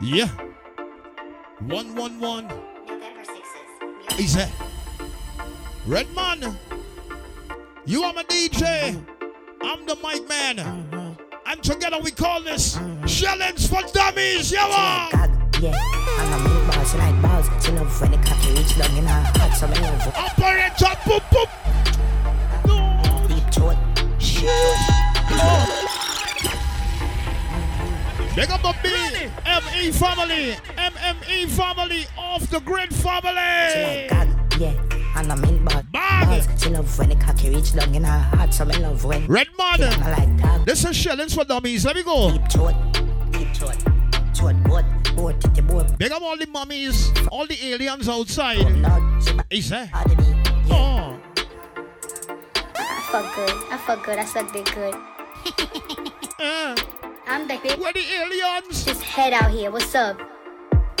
Yeah. One one one. November 6th. Is it? Redman. You are my DJ. I'm the mic man. Uh-huh. And together we call this Challenge for Dummies. Yeah. Uh. God, yeah. And I'm big balls, she like balls. She love when the cocky reach down in her heart, so me love her. Operator, boop, boop. No. Deep throat. Shit. Oh. Big up the B, ME family, MME family, off the grid She family. God, yeah. And I'm in ball, Bag. She love when the cocky reach down in her heart, so me love when. Redman, I like this is Challenge for Dummies. Let me go. Deep throat. Deep throat. Throat, boat. Boat, titty, boat. Big up all the mummies, all the aliens outside. Lord. Is that? Harder. Oh. I fuck good. I fuck good. I suck dick good. Uh, I'm the big where the aliens? just head out here. What's up?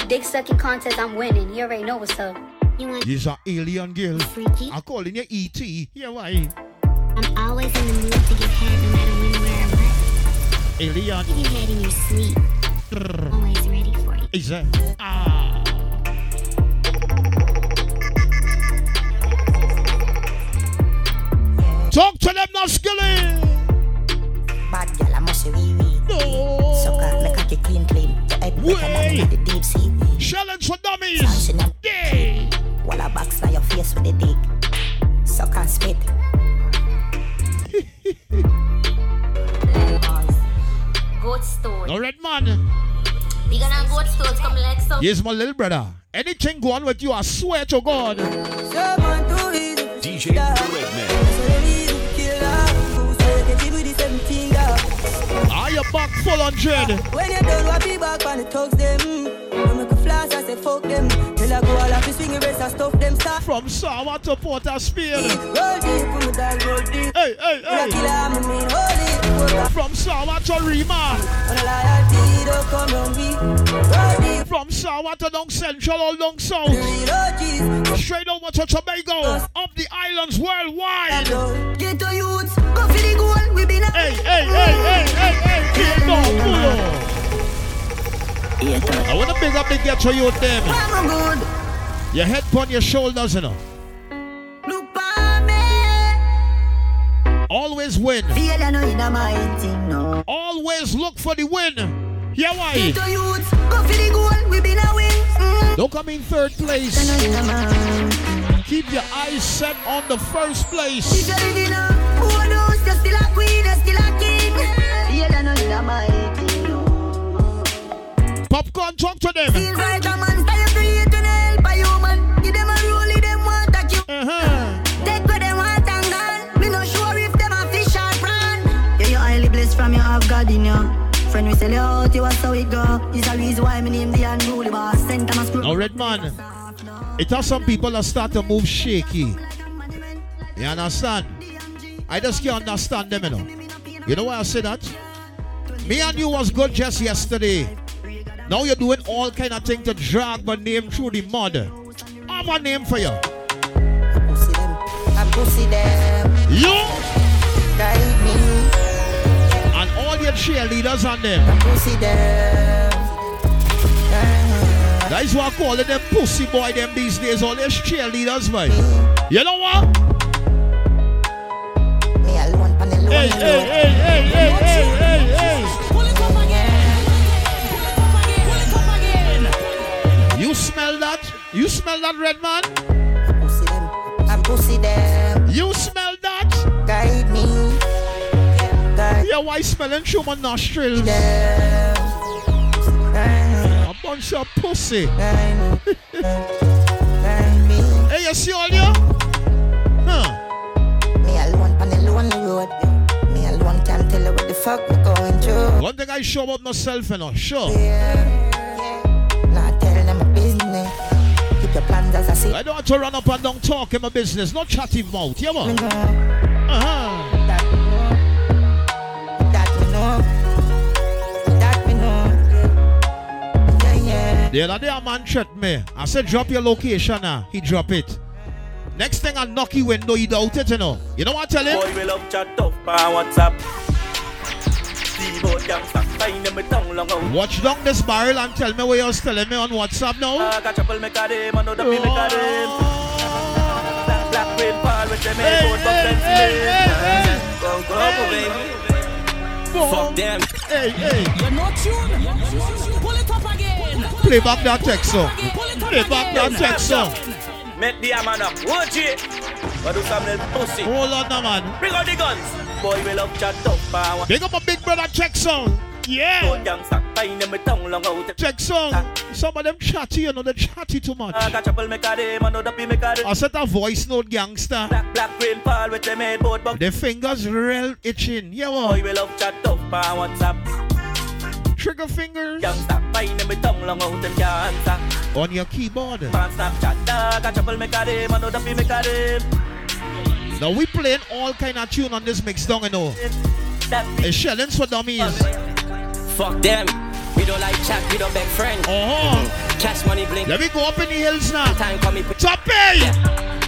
Dick sucking contest. I'm winning. You already know what's up. You want These are alien girl. freaky? I'm calling you E.T. Yeah, why? I'm always in the mood to get head no matter when, where, or what. Alien. You get head in your sleep. Always ready for you. Is that? Ah. Talk to them now, Skilly. Sucker, make cocky clean, clean. Your head better Way. than the deep sea. Challenge for dummies. Dancing up. Yeah. While I box now your face with the dick. Suck and spit. Goat stone. No red man. Bigger than goat stones come like so. Here's my little brother. Anything go on with you, I swear to God. DJ Redman. Back full on dread? When you done what be back on the thugs them When make a flash I say fuck them Till I go all off the swing the rest I stuff them stop From Sawa to Port of Roll deep from the dog roll deep Hey, hey, I hey. kill I'm a mean holy From Sawa to Rima. When a loyalty don't oh, come round me Roll deep From Sawa to down Central oh, or down the South. Straight over to Tobago. Up the islands worldwide. Get to youths Go for the goal We been a Hey, hey, hey, hey, hey, hey. Keep on, pull on. I want to big up the ghetto youth them. I'm a good Your head on your shoulders, you know. Look for me Always win. Feel I know in my thing no Always look for the win. Yeah, why? to youths Go for the goal We been a win mm. Don't come in third place. Keep your eyes set on the first place. You're living up, who knows, you're still a queen, you're still a king. Yeah, I know you're my thing. Popcorn, talk to them. Feels like a monster, you create to help a human. Give them a rule, if them want that you. Uh-huh. Take what them want and gone. Me not sure if them a fish or prawn. Yeah, you're highly blessed from your have God in you. Friend, we sell you out, you are so it go. It's a reason why me name the unruly boss. Send them a screw. Now, man, it has some people that start to move shaky. You understand? I just can't understand them, you know. You know why I say that? Me and you was good just yesterday. Now you're doing all kind of thing to drag my name through the mud. I have a name for you. Pussy them. I pussy them. You Guide me. and all your cheerleaders on them. Pussy them. That is what I call them pussy boy them these days. All these cheerleaders, man. You know what? Me alone, pan alone. Hey, hey, hey, hey, hey, hey, hey, hey. You smell that? You smell that, red man? Pussy them. I pussy them. You smell that? Guide me. Guide Yeah, why smelling through my nostrils? them. A bunch of pussy. Guide me. Guide me. Hey, you see all you? Fuck we going through. One thing I show up myself, you know. Sure. Yeah. Not tell them business. Keep your plans as I see. I don't want to run up and down talking my business. Not chatty mouth. Yeah, Me man. Uh-huh. that me know. That me know. That me know. Yeah, yeah. The other day a man threatened me. I said, drop your location now. He drop it. Next thing I knock you window, he doubt it, you know. You know what I tell him? Boy, we love chat tough on WhatsApp. Watch down this barrel and tell me what you're telling me on WhatsApp now. I got trouble make a dem, I know the me make a dem. Black, black rain fall with them Hey, airport hey, bumping hey, hey, me. Go, go, baby. Fuck them. Hey, hey. You're not tuned. Pull it up again. Play back that text song. Play back that text song. Make the man up. Watch it. But do some little pussy. Hold on man. Bring out the guns. Boy, we love chat up. Want Big up my big brother check song. Yeah. to gangsta. Find them me tongue long out. Check. Some of them chatty, you know, they chatty too much. I got trouble make a dem, I know the me make a dem. Set a voice note gangster. Black, black rain fall with them airport bumping. The fingers real itching. Yeah, Boy, what? we love chat up. I WhatsApp. Trigger fingers Gangsta. Find them me tongue long out. Them can't stop. on your keyboard. Now we playing all kind of tune on this mix down, you know. It's shellings for dummies. Fuck them. We don't like chat, we don't beg friend. Oh, uh-huh. Cash money blink. let me go up in the hills now. Time coming. Top hey,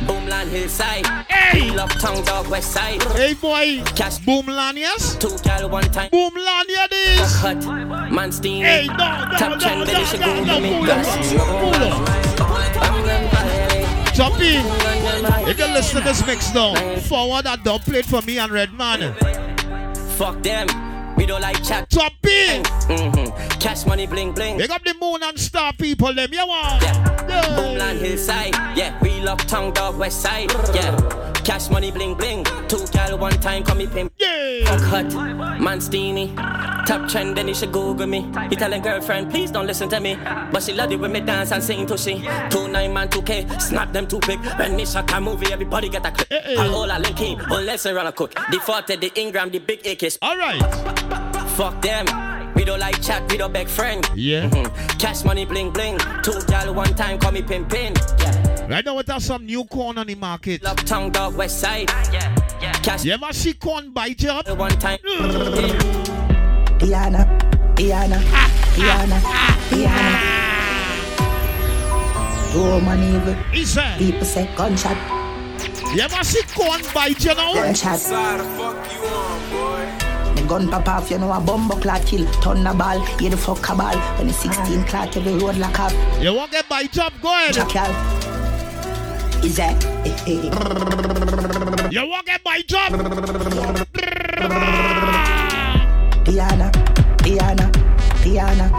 Boomland hillside. Hey! Love tongue dog west side. hey boy. Cash Boomland, yes. two gal one time. Boomland, yeah, this. Cut. Man steamy. Hey, no, no, Top no, trend, no, they should no, go no, give me pull gas. up, pull up. Choppy, you can listen to this mix now. Forward that dub plate for me and Redman. Fuck them. We don't like chat. Choppy, Mm-hmm. Cash money bling bling. big up the moon and star people, them, yeah, what? Yeah. Boomland hillside. Yeah. We love tongue dog west side. Yeah. Cash money bling bling. Two gal one time call me pimp. Yeah. Cut. Man steamy. Top trend, then you should Google me. He telling girlfriend, please don't listen to me. But she love it when me dance and sing to she. Two nine man, two K, snap them too quick. When me shot a movie, everybody get a clip. Eh, eh. All all I link in, unless I run a cook. The 40, the Ingram, the big AKs. All right. Fuck them. We don't like chat, we don't beg friend. Yeah. Mhm. Cash money bling bling. Two gal one time call me pin pin. Yeah. Right now, we have some new corn on the market. Love tongue dog west side. Yeah. Yeah. Cash You ever see corn bite you up? one time. Diana, Diana, Diana, Diana. Oh man evil. He said, People say gunshot, you ever see corn bite you now? gunshot. The gun pop off, you know a bumbo clock kill. Turn the ball, hear the fuck a ball. When the 16 clock, every road lock up. You want get bite up? Go ahead. Jackal. Is that? You want get bite up? Diana, Diana, Diana,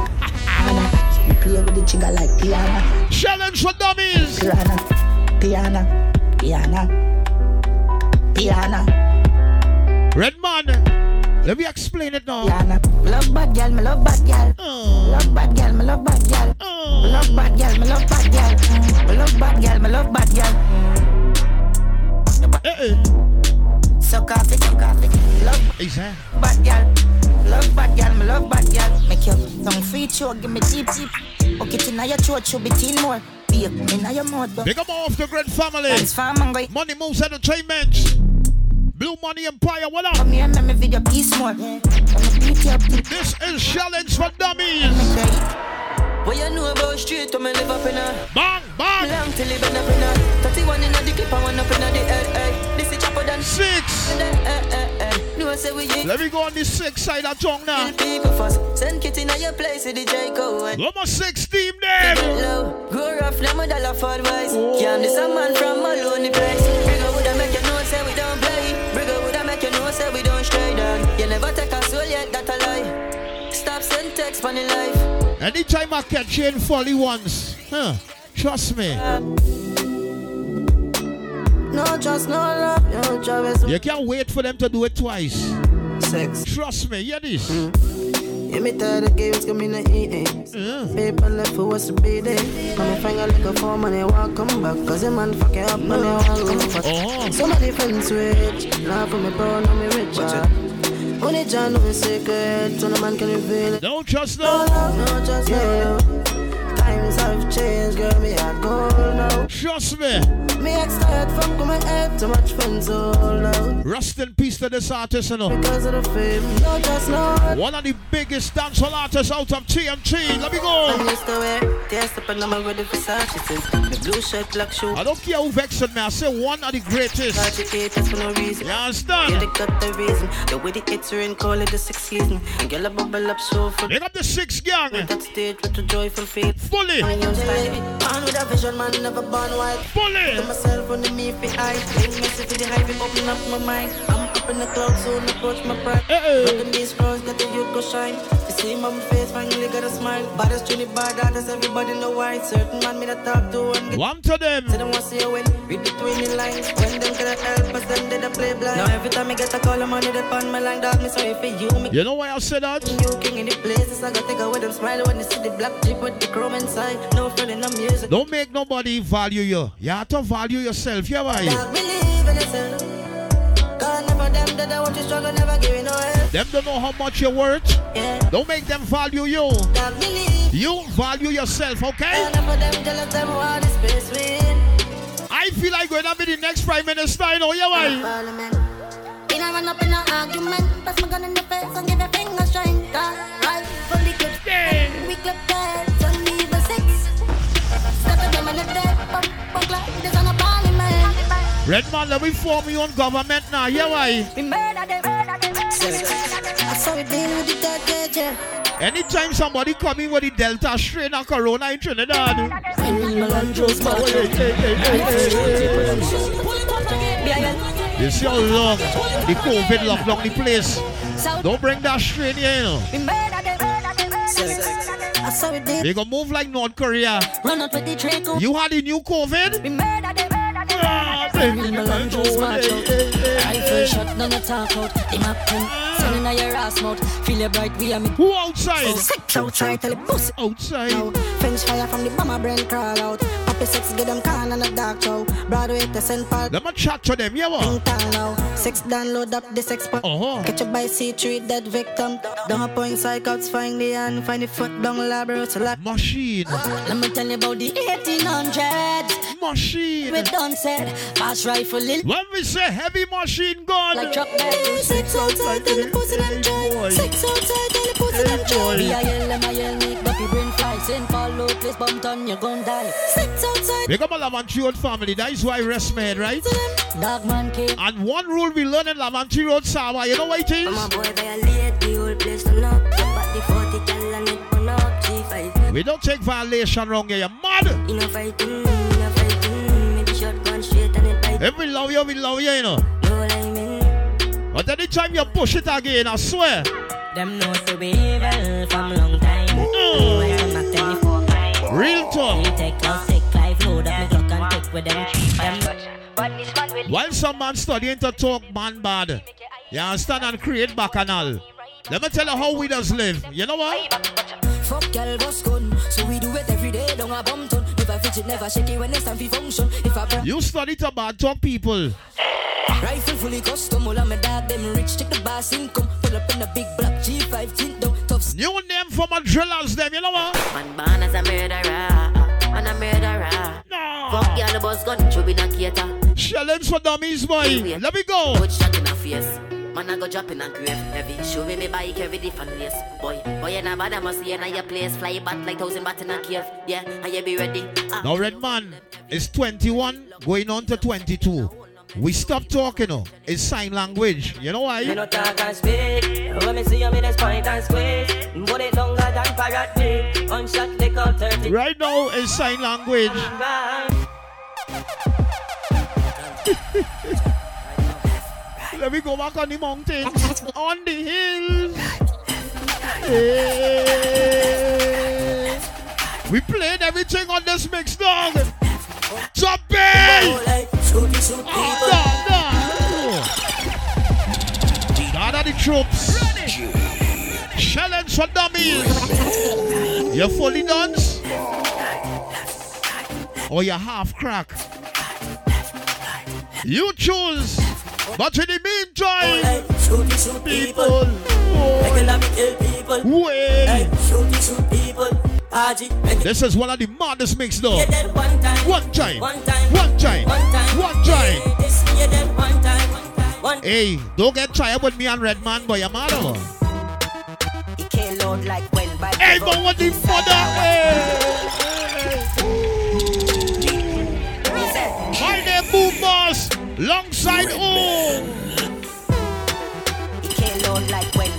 Diana. You play with the chigga like Diana, Challenge for dummies. Diana, Diana, Diana, Diana, Redman, let me explain it now. Love bad girl, me love bad girl. Oh, Love bad girl, me love bad girl. Oh. love bad girl, me love bad girl. Me love bad girl, me love bad girl. Eh, eh. Suck off it, suck off it. Love said, bad girl. Love bad girl, me love bad girl. Make your tongue free throat, give me deep deep. Okay, inna your throat, should be teen more. Be inna your mouth, but big up off the great family. transform and go. Money Moves Entertainment. Blue Money Empire, what up? Come here, make me video piece more. Wanna beat you up, beat This is Challenge for Dummies. What you know about street to me live up in a Bang, bang. long till live up in a 31 in a the clip and one up in a the eh. This is chopper than Six. eh eh eh. No say we ain't Let me go on the six side of tongue now. people first. Send kit in your place with the Draco and Number six team them. low. Grow rough, now my dollar for advice. Can't this a man from a lonely place. We down. You never take a soul yet, that a lie. Stop send text funny life. Anytime I catch you in folly once, huh? Trust me. No trust, no love, no Travis. You can't wait for them to do it twice. Sex. Trust me, hear this. Mm. Yeah, me tired of games, come in the eating. Yeah. Paper left for what's to be there. Come and find a little for money, walk come back. Cause the man fucking up, money, walk come back. Uh-huh. So many friends rich. Laugh for me, bro, know me rich. Only John know me secret. So no man can reveal it. Don't trust No no. no trust, no love. Time things have changed, girl. Me had gold now. Trust me. Me ex tired from coming head, too much fun so now. Rest in peace to this artist, you know. Because of the fame, no just not. One of the biggest dancehall artists out of TMT. Let me I go. used to wear tears up and I'm ready for Versace the blue shirt, black shoe. I don't care who vexed me. I say one of the greatest. Educators for no reason. You Yeah, understand? they got the reason. The way the hits are in, call it the sixth season. And girl, I bubble up so for Pick up the six gang. that stage with the joyful faith. Fully. When you style, man with a vision, man never born wild. Fully. To myself on the me fi hide. Ain't messy for the hype, open up my mind. I'm up in the clouds, soon approach my pride. Uh-oh. Broken these scrolls, got the youth go shine. See my face, finally got a smile. Baddest tune, bad artists, everybody know why. Certain man me that talk to and get One to them. Say them want see you win, read between the lines. When them gonna help us, then they play blind. Now every time I get a call, I'm on it upon my line. Dog me sorry for you, me You know why I say that? you king in the places. I gotta take away them smile when they see the black jeep with the chrome inside. No friend in the music. Don't make nobody value you. You have to value yourself. Yeah, why? Dog believe in yourself. Them that I want you struggle, never give no help. Them don't know how much you're worth. Yeah. Don't make them value you. You value yourself, okay? God never them jealous, them want the space win. I feel like going to be the next prime minister. You know, yeah, why? Parliament. In a run up in an argument, pass my gun in the face and give a finger strength. Right, fully clip, Yeah. we clip heads and leave a six. Step at them in the dead, bump, bump like this on a parliament. Red man, let me form your own government now. Yeah, why? Anytime somebody come in with the Delta strain of Corona in Trinidad. You see how long the COVID locked down the place. Don't bring that strain here, you know. They gonna move like North Korea. You had the new COVID? Murder them, murder them. Ah, baby, Rifle shot, none of talk out. Up ten, sending out your ass mouth. Feel your bright, we are me. Who outside? Six outside, tell the pussy. Outside. out. French fire from the bomber brain crawl out. Happy sex get them can and a dark show. Broadway to St. Paul. Let me chat to them, yeah, what? In town now. Sex download up the sex pack. Uh-huh. Catch up by C3 dead victim. Don't point psychots, find the hand, find the foot down labyrinth. Like Machine. Let me tell you about the 1800s. Machine. We done said, fast rifle in When we say heavy machine gun, like truck bed. Sex outside, tell the pussy them boy. Sex outside, tell the pussy them try. Me a yell, them a yell, make ducky brain fly. Send follow, place bump on, you gon' die. Sex outside, Big up a Laventille Road family. That is why I rest my right? Dog man came. And one rule we learn in Laventille Road, Sawa, you know what it is? My boy violate the whole place turn up. Jump the 40 gal and it burn up. G5. We don't take violation wrong here, you mad? You know fighting, you know fighting. Me shotgun straight and it bite. If we love you, we love you, you know. No liming. But anytime you push it again, I swear. Them know to be evil from long time. Mm. Why them not tell me for crime? Real talk. take your sick life, load up me Glock and take with them. Them While some man studying to talk man bad, you understand and create bacchanal. Let me tell you how we does live. You know what? Fuck girl boss gun, so we do it every day. Don't a bum ton. Never fidget, never shake it when it's time for function. If I bring You study to bad talk people. rifle fully custom, all of my dad them rich, check the boss income. Pull up in a big black G5 tint down, tough New name for my drillers, them. You know what? Man born as a murderer. Man a murderer. No. Fuck y'all the boss gun, chubby na cater. Challenge for dummies, boy. Let me go. Good shot in the face. Man, I go drop in a grave heavy. Show me me bike every different place. Boy, boy, you bad, I must see you in your place. Fly back like thousand bat in a cave. Yeah, and you be ready. Ah. Now, Red Man it's 21, going on to 22. We stop talking, oh. It's sign language. You know why? Me no talk and speak. When me see you, me just point and squeeze. Put it longer than parrot dick. One shot, take out 30. Right now, it's sign language. Let me go back on the mountains, on the hills. Yeah. We played everything on this mix, dog. Jump it! God oh, of the troops. Challenge for dummies. You fully done? Or you half crack? You choose. But in the meantime, people, Like a love kill people. wait. Shoot, shoot people. I This is one of the maddest mix though. One time. One time. One time. One time. One time. One time. Yeah, that one time. One Hey, don't get tired with me and Redman, boy. I'm out of He came loud like when by Hey, but what the mother? My He came loud like when.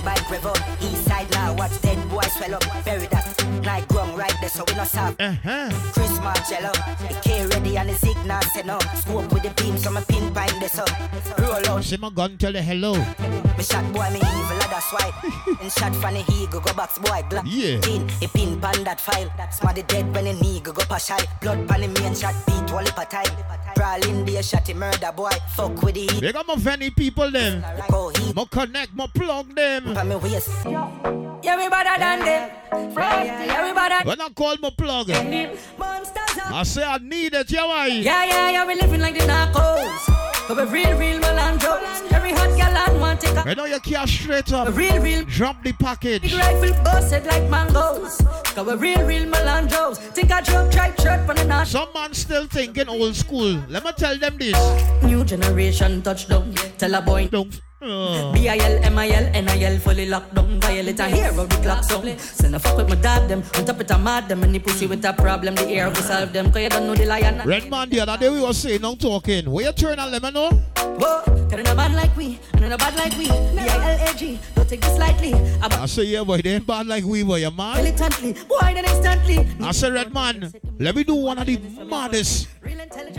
East side now, watch dead boy swell up. Bury that. Like grung right there, so we not stop. Uh-huh. Chris Marcello, the K ready and the signal set up. Scope with the beam, so my pin pine this up. Roll out. See my gun, tell the hello. Me shot boy, me evil, that's why. and shot from the he go go box boy, black. Yeah. Tin, he pin pan that file. Smarty dead when the knee go go pass high. Blood pan the main shot, beat all the time. Brawl in there, shot the murder boy. Fuck with the heat. They got my funny people them. Go heat. Connect, more plug them. Pan me waist. Yeah, we better than them. Better. When I call my plug, I say I need it, yeah, why? Yeah, yeah, yeah, we living like the narcos. Cause we real, real Melandros. Every hot gal and want take a I know you can't straight up. real, real Drop the package. big rifle busted like mangoes. Cause we real, real Melandros. Think I drop tripe shirt from the national. Some man still thinking old school. Let me tell them this. New generation touchdown. Tell a boy. Don't. Uh, B-I-L, M-I-L, N-I-L, fully locked down. Violate a hear of the clock sound. Send a fuck with my dad them. On top it a mad them. And Any pussy with a problem, the air will solve them. Cause you don't know the lion. Red man, the other day we was saying, now talking. Where you turn and let me know? Whoa, turn a bad like we, and a bad like we. B-I-L-A-G, don't take this lightly. I'm I say, yeah, boy, they ain't bad like we, boy, you man. militantly, boy, then instantly. I say, Red man, let me do one of the maddest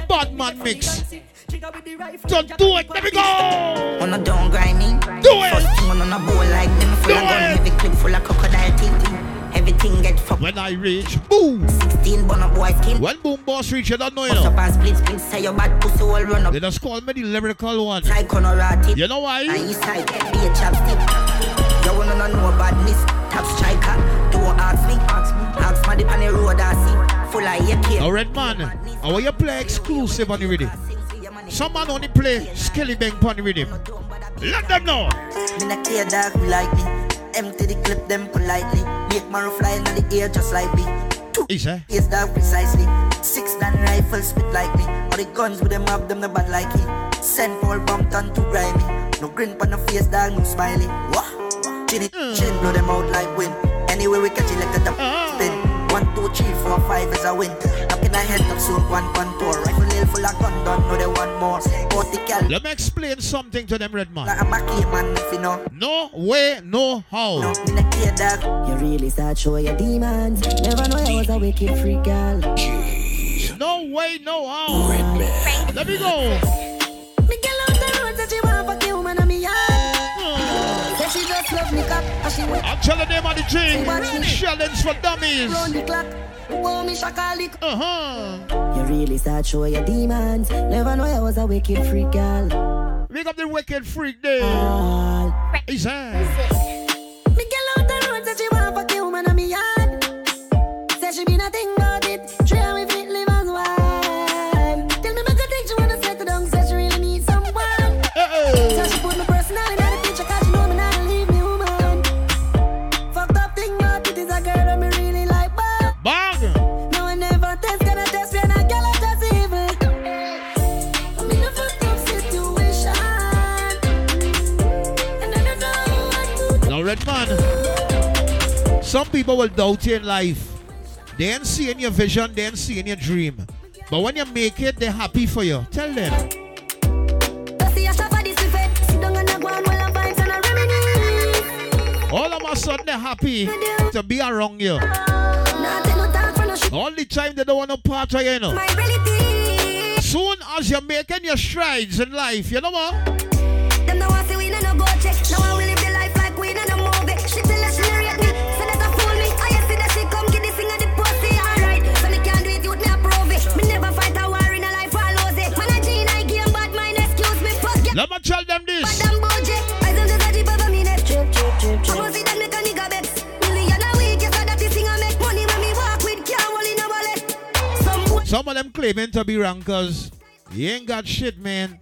bad man mix. Just do it, let oh, me go! On a down grinding. Do it! First thing on a bowl like them full Do of gun. it! Heavy clip full of crocodile teeth. Everything get fucked. When I reach, boom! 16 bun up boy skin. When boom boss reach, you don't know, you Bust up and split split. Say your bad pussy all run up. They just call me the lyrical one. Like Honorati. You know why? And east side, be a chapstick. You wanna know no badness? Top striker. Don't ask me. Ask me. Ask me the on the road I see. Full of AK. Now, Red man, I want you play exclusive on the rhythm. Some man only play Skelly Bang on with him. Let them know. Me not care dog who like me. Empty the clip them politely. Make marrow fly in the air just like me. Two Is dog precisely. Six dan rifles spit like me. All the guns with them have them the bad like he. Send Paul Bumpton to grimy. No grin on the face dog, no smiley. Wah. Chin it, chin blow them out like wind. Anyway we catch it like a dump spin. One, two, three, four, five is a win. Up in a head of soon one contour. Rifle nail full of gun, don't know they want more. Cortical. Let me explain something to them, Red man. Like a Mackie man, if you know. No way, no how. No, me not care dog. You really start show your demons. Never know I was a wicked freak girl. No way, no how. Let me go. Love me cock, and she went I'm telling them on the thing. Challenge for dummies. round the clock. Oh, me shakalik. Uh huh. You really start show your demons. Never know I was a wicked freak girl. Big up the wicked freak there. All. He's man. Some people will doubt you in life. They ain't seeing your vision, they ain't seeing your dream. But when you make it, they're happy for you. Tell them. See a shot for this effect. Sit down and a go on while I'm vibes and I reminisce. All of a sudden, they're happy to be around you. Nah, take no talk for no shit. All the time, they don't want to part of you, you know. Soon as you're making your strides in life, you know what? Can't tell them this. Some of them claiming to be rankers. You ain't got shit, man.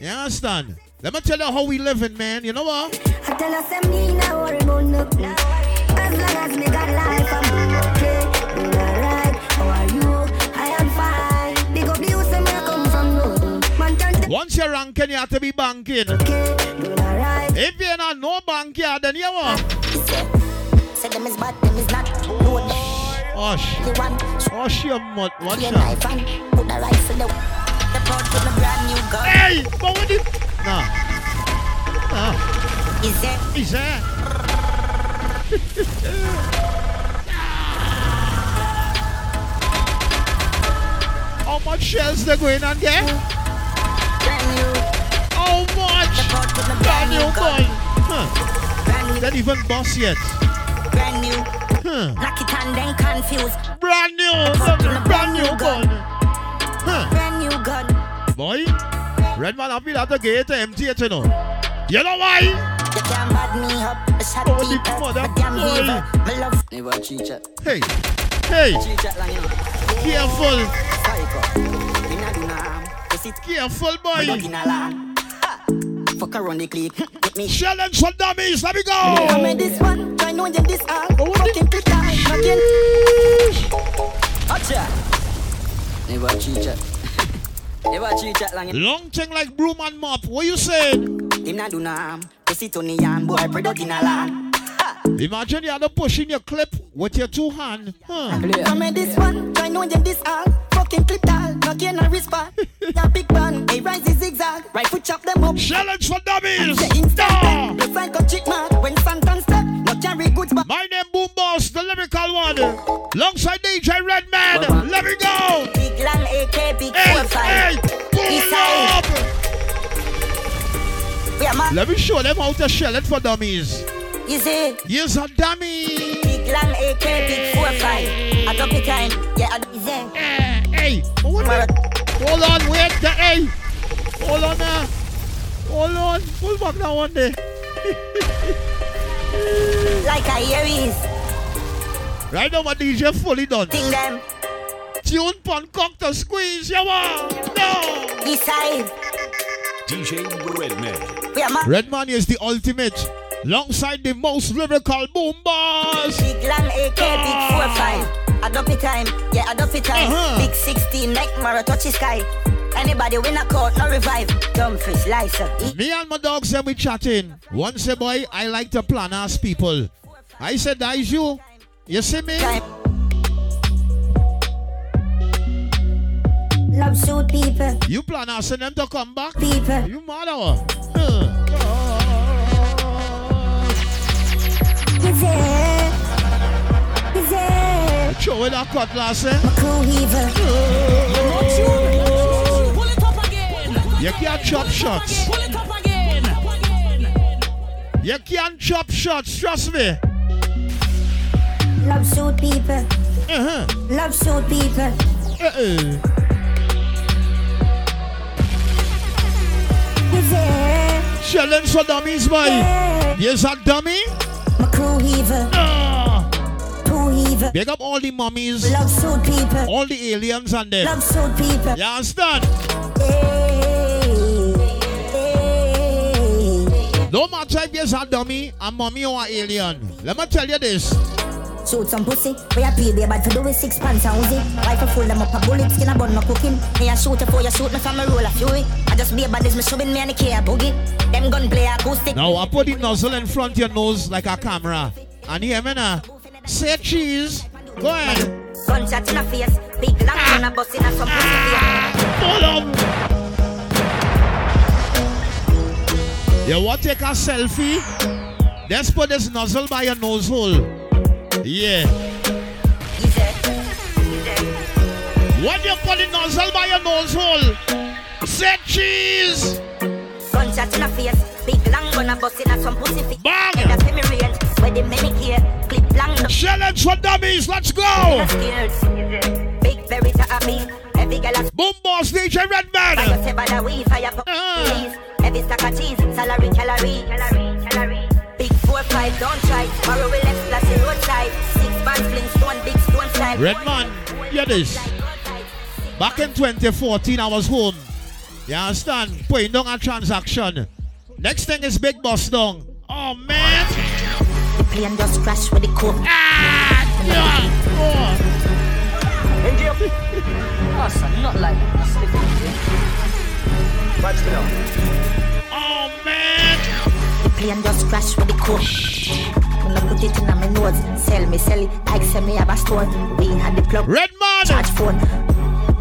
You understand? Let me tell you how we living, man. You know what? I tell say me worry about. As long as me got life, I'm okay. Ranking, you have to be banking. If you're not no banker, then you what? Say them is bad, them is not. Hush. Hush your mouth. One your shot. put the rifle there. The pot with a brand new gun. Hey, but what the? Nah. Nah. Is there? Is there? How much shells they going on there? Brand new. Oh, How much? The pot with a Brand oh, brand new new gun. gun. Huh. Not even boss yet. Brand new. Huh. Knock it and then confused. Brand new. Pot Brand new gun. Huh. Brand new gun. Boy, Redman, I feel have to get it empty it, you know. You know why? You can't bad me up. A shot Oh, the deeper. mother damn boy. heaver. My love. Never cheat. Hey, hey, Cheat chat you know. careful, Psycho. It careful, boy. in a land. Fuck around the clique. With me. Challenge for dummies, let me go. Go. with this one. Try know you this all. Oh, Fucking put down. Again. Acha. Never cheat chat. Never cheat chat know. Long thing like broom and mop. What you saying? Him nah do harm. Pussy to the yarn. Boy, dog in a land. Imagine you had to push in your clip with your two hand. Huh. Come with this one. Try know you this all. Fucking clip down. Again a respond. Ya big bang. Hey, rise is zigzag. Right foot chop them up. Challenge for dummies. The instant. Ah. Look like a chick man. When Santan step. No carry goods back. My name Boom Boss, the lyrical one. Alongside DJ Redman. Let me go. Man. Let me show them how to shell it for dummies. You see. Here's a dummy. Big long AK. Big four five. I don't be time. Yeah I don't. Yeah. Hey, what the? Hold on, wait. The, hey, hold on now. Hold on. Pull back now one day. Like a Aries. Right now, my DJ fully done. Ting them. Tune pon cock to squeeze. You want? No. East side. DJ Redman. Man. Redman is the ultimate. Alongside the most lyrical boom boss. Big long AK, big four five. I don't be time, yeah, I don't be time. Uh-huh. Big 16, neck Mara, touch the sky. Anybody win a court, no revive. Lice up. Eat Me and my dogs and we chatting. Once a boy, I like to plan ask people. I said, that is you. You see me? time. Love suit people, You plan asking them to come back? people. You mad or. Is it? Show with that cutlass, eh? My crew heaver. Pull it up again. You can't chop shots. Pull it up again. You can't chop shots, trust me. Love suit people, Uh-huh. love suit people. Uh-uh. Challenge for dummies, boy. Yeah. Yes, a dummy? My crew heaver, Ah. heaver. Big up all the mummies, Love suit people, all the aliens and them. love suit people. You understand? Hey, hey. No matter if you're a dummy, a mummy or an alien. Let me tell you this. Shoot some pussy. We a pay be bad for do with six pants and Uzi. Rifle full them up a bullet, skin a bun no cooking. Me a shoot for you shoot me from a roll of fury. I just be a bad me shoving me and the care boogie. Them gun play acoustic. Now I put the nozzle in front of your nose like a camera. And me now. Say cheese. Go ahead. Gunshot in a face. Big long gun a bust in a some pussy face. Hold on. You want to take a selfie? Let's put this nozzle by your nose hole. Yeah. Easy. When you put the nozzle by your nose hole, say cheese. Gunshot in a face. Big long gun a bust in a some pussy face. Bang. Head a semi range. Where the many here. Clip long no Challenge for dummies. Let's go. scared. Big berry to a me. Every girl a Boom boss DJ Redman. say by the way, fire uh-huh. pop please. Every stack of cheese, five, don't try. Tomorrow we left plus the roadside. Six bands, fling stone, big stone slide. Redman, hear this. Back in 2014, I was home. You understand? Putting down a transaction. Next thing is Big Boss Dong. Oh man. The plane just crashed with the coke. Ah, yeah. Oh. Enjoy. Oh, son, not like that. Slip it, yeah. Watch me now. Oh man. Plane just crash with the coke. When I put it in my nose, sell me, sell it like say me have a store. We had the plug. Red man. Charge phone.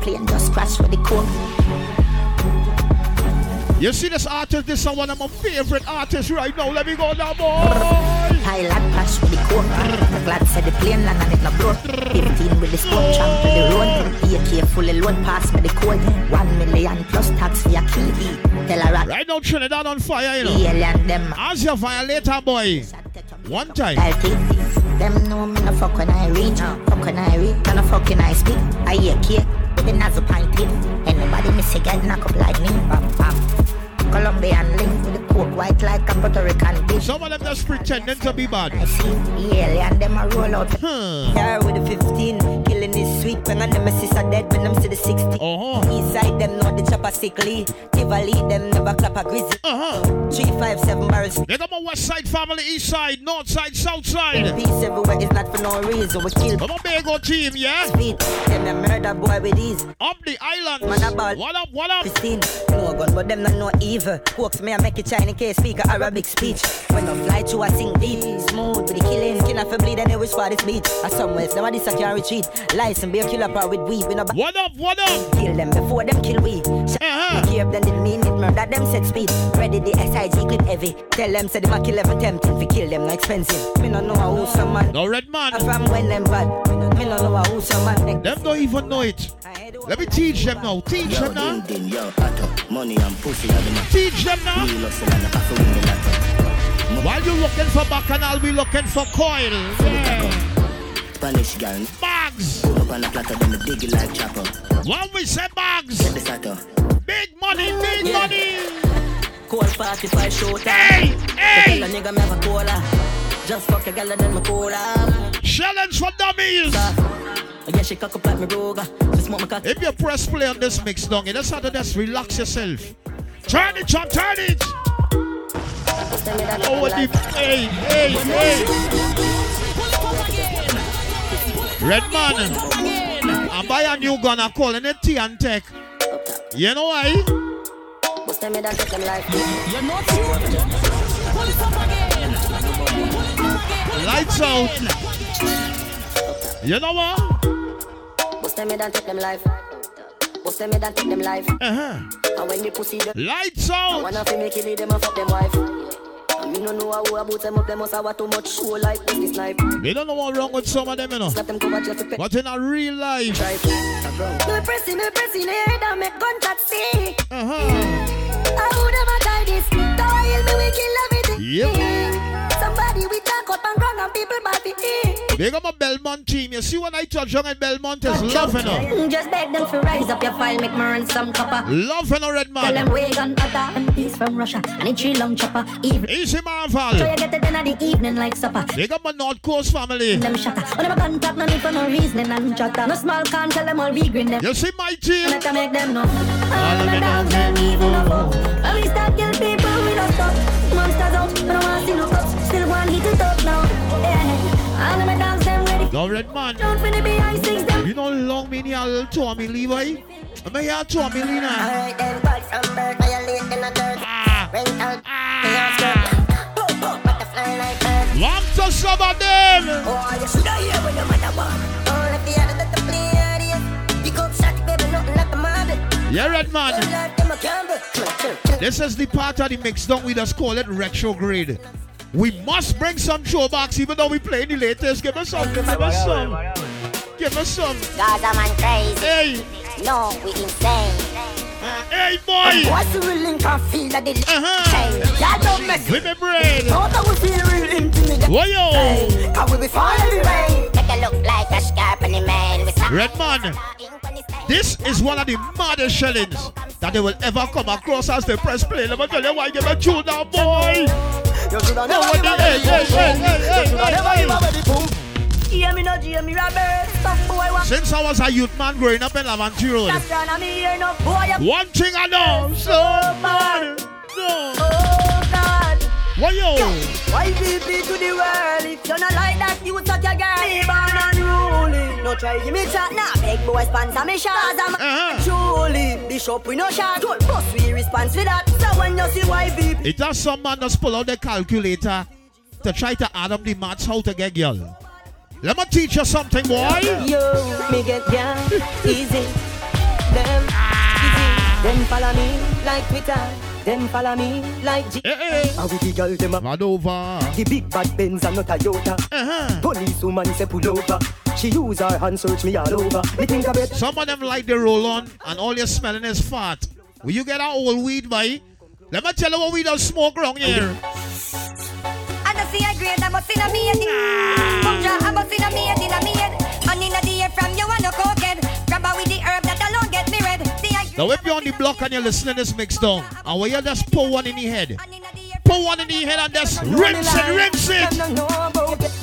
Plane just crash with the coke. You see this artist, this is one of my favorite artists right now. Let me go now, boy. Pilot crash with the coke. Glad said the plane land and it no blow. 15 with the scope, champ to the road. AK fully load pass me the code. One million plus tax for your key. Tell a rat. Right now, Trinidad on fire, you know. Alien them. As your violator, boy. One time. I'll take these. Them know me no fuck when I reach. Fuck when I reach. No fucking I speak. I hear cake. With the nozzle pint tip. Anybody miss a get knock up like me. Bam, bam. Colombian link with the coke white like a Puerto Rican bitch. Some of them just pretending to be bad. I see the alien them a roll out. Hmm. Here with the 15, killing is sweet when I them sister dead when them see the 60. Uh-huh. East side them know the chopper sickly. Tivoli them never clap a grizzly. Uh-huh. Three, five, seven barrels. They got my west side family, east side, north side, south side. Peace everywhere is not for no reason. We kill Come on, big old team, yeah? speed. Them a murder boy with these. Up the island. Man a ball. What up, what up? Christine, no gun, but them not no evil. Hawks me, I make a Chinese case speak a Arabic speech. When I fly to, I sing deep. Smooth with the killing, skin off a bleed, and they wish for this beat. I somewhere, them a this I can retreat. License be a killer power with weed. We no back. What up, what up? Kill them before them kill we. Uh-huh. Me keep them didn't mean it, murder them set speed. Ready the SIG clip heavy. Tell them say them a kill every tempting fi kill them no expensive. Me no know who some man. No red man. From when them bad. Me no know who some man. next. Them don't even know it. Let me teach them now. Teach them now. Din, yo, pato. Money and pussy are the man. Teach them now. And a half a win the lotto. While you looking for bacchanal, we looking for coil. Yeah. Spanish gal. Bags. Pull up on a platter, then me dig it like chopper. When we say bags, Get the sato. big money, big Yeah. money. Cold 45 show time. Hey, hey. Tell a nigga me have a cola. Just fuck a gal and then me cola. Challenge for dummies. Yeah, she cock up like me roga. She smoke my cock. If you press play on this mix, down, you just have to just relax yourself. Turn it up, turn it. Oh, what the hey, hey, hey. Red man, I buy a new gun. I call it T and Tech. You know why? Bust them head and take them life. You're not tuned. Pull it up again. Lights out. You know what? Bust them head and take them life. Bust them head and take them life. Uh-huh. And when the pussy them, Lights I out. wanna fi make it them and fuck them wife. And me no know how about them up them must have too much show like business life. You don't know what's wrong with some of them, you know. Them cover. But in a real life, Me pressing, me pressing, hear that make gunshot see. uh-huh. I would never die this. Dial me, we kill everything. Yep. Somebody we talk up and run and people body eat. Big up my Belmont team. You see when I touch young and Belmont is loving her. Just beg them to rise up your file, make me run some copper. Loving her, red man. Tell them we gun butter and peace from Russia. And a tree long chopper. Even Easy so you get it in the evening like supper. Big up my North Coast family. Them shatter. When them a contact, no need for no reasoning and chatter. No small can tell them all be green them. You see my team? I let them make them know. All of the dogs them evil. And we start kill people we don't stop. Monsters out, we don't want see no cops. Still one hit it up now. Yeah. All of the dogs them red man. Don't finna be I six them. You know long me near little Tommy Levi? I'm here Tommy Lena. Alright then, bad from birth, violate in the dirt. Ah. Ah. Want to some of them. Oh, you shoulda hear when your mother born. Oh, let the other that the play area. Pick shot, baby, nothing like the marble. Yeah, red man. Them. This is the part of the mix, don't we just call it retrograde. We must bring some throwbacks even though we play the latest. Give us some, give us some. Give us some. Gaza man crazy. Hey, No, we insane. hey boy. What's the real link and feel that the Uh-huh. Y'all don't mess With me brain. I would feel real intimate. Why yo? Hey, I will be fine every rain. Make it look like a scarp man. Red man. ink on his face. This is one of the maddest shellings that they will ever come across as they press play. Let me tell you why give a tune now, boy. You shoulda never give a hey, hey, hey, hey, hey, You shoulda never give a belly boom. Hear me no, hear me rubber. Some boy Since I was a youth man growing up in Laventille Road, that's down on me here no boy. you- one thing I know, so man, no. Why yo? Why VP to the world? If you're not like that, you suck your girl. Be born unruly. No try give me chat now. Big boy sponsor me shot. Cause I'm Uh-huh. truly bishop we no shot. Good boss we response for that. So when you see YVP. It does some man just pull out the calculator to try to add up the maths how to get girl. Let me teach you something, boy. Yo, me get down easy. Them easy. Them follow me like Twitter. Them follow me like G. Eh, eh, eh. How we the girl them a mad over. The big bad Benz and not Toyota. Uh-huh. Police woman say pull over. She use her hand search me all over. Me think about Some of them like the roll on and all you're smelling is fat. Will you get our old weed, boy? Let me tell you what we don't smoke wrong here. I don't see a grade, I must see a maid. Bunja, I must see a maid in a maid. And in a day from you want no cokehead. Grab her with the herb Now if you're on the block and you're listening to this mix down, and when you just pour one in your head, pour one in your head and just rinse it, rinse it.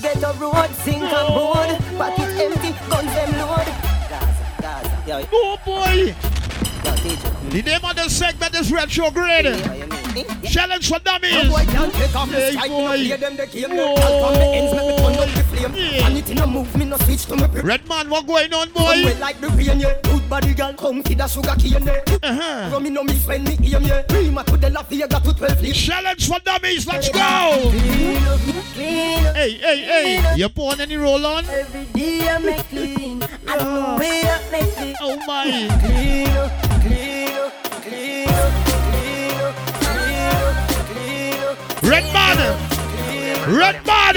Get, a road, sink and board. Pocket empty, guns them load. Gaza, Gaza, yo. Oh boy. The name of the segment is retrograde. Challenge for dummies. boy take off the strike, me boy. no play them the game. No from the ends, make me turn up the flame. And it in a move, me no switch to me Red man, what going on, boy? like the rain, yeah. Good body girl, come feed a sugar cane, yeah. Uh-huh. From me when me aim, yeah. Prima to the La Vega to 12 leaf. Challenge for dummies, let's go. Hey, hey, hey. You pouring any roll on? Every day I make clean. I don't know where I make clean. Oh my. Clean up, Red man. Red man.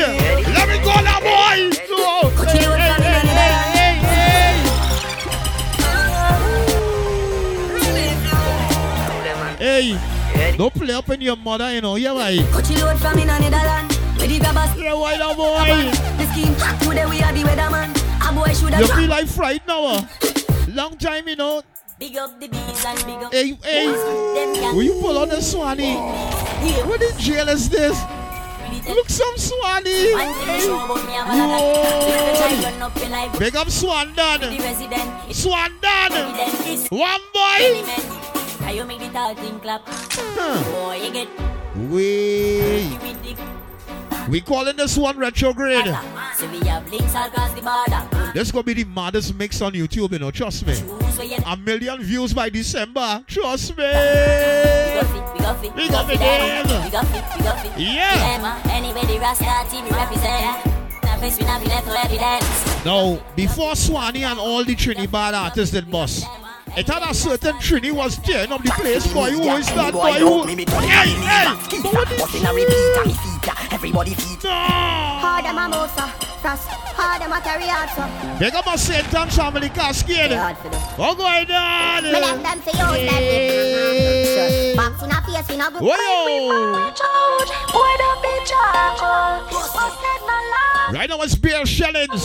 Let me go now, boy. Hey, hey, hey, hey, hey. Hey. Don't play up in your mother, you know. Yeah, why? Coachy load from in a Netherland. Where the grabbers. Yeah, why now, boy? The scheme. Today we are the weatherman. A boy should You feel like fried now? uh? Long time, you know. Big up the bees and big up. Hey, hey. Will you pull on the Swanee? What in jail is this? Look some Swanee. Whoa. Big up Swan Dan. Swan. One boy. You make the clap. Boy, you get We we calling this one retrograde. So we have links across the border. This gonna be the maddest mix on YouTube, you know. Trust me. A million views by December. Trust me. We got fit, we got fit, We got fit, them. them. We got fit, we got fit. Yeah. Them, Anyway, the Rasta team we represent. Now face we not be left for evidence. Now, before Swanee and all the Trini bad artists did bust, it had a certain Trini was tearing up the place. Boy, who is that boy? Who? Hey, hey! But what is Everybody feet. Hard them a mosa, frost. Hard them a carry out so. Big up my St. Tom's family cascade. What going on? Me let them say yo, Hey. them. Box in a face, we no good. Whoa. Boy, don't be charged. Busted my life. Right now it's beer shellings.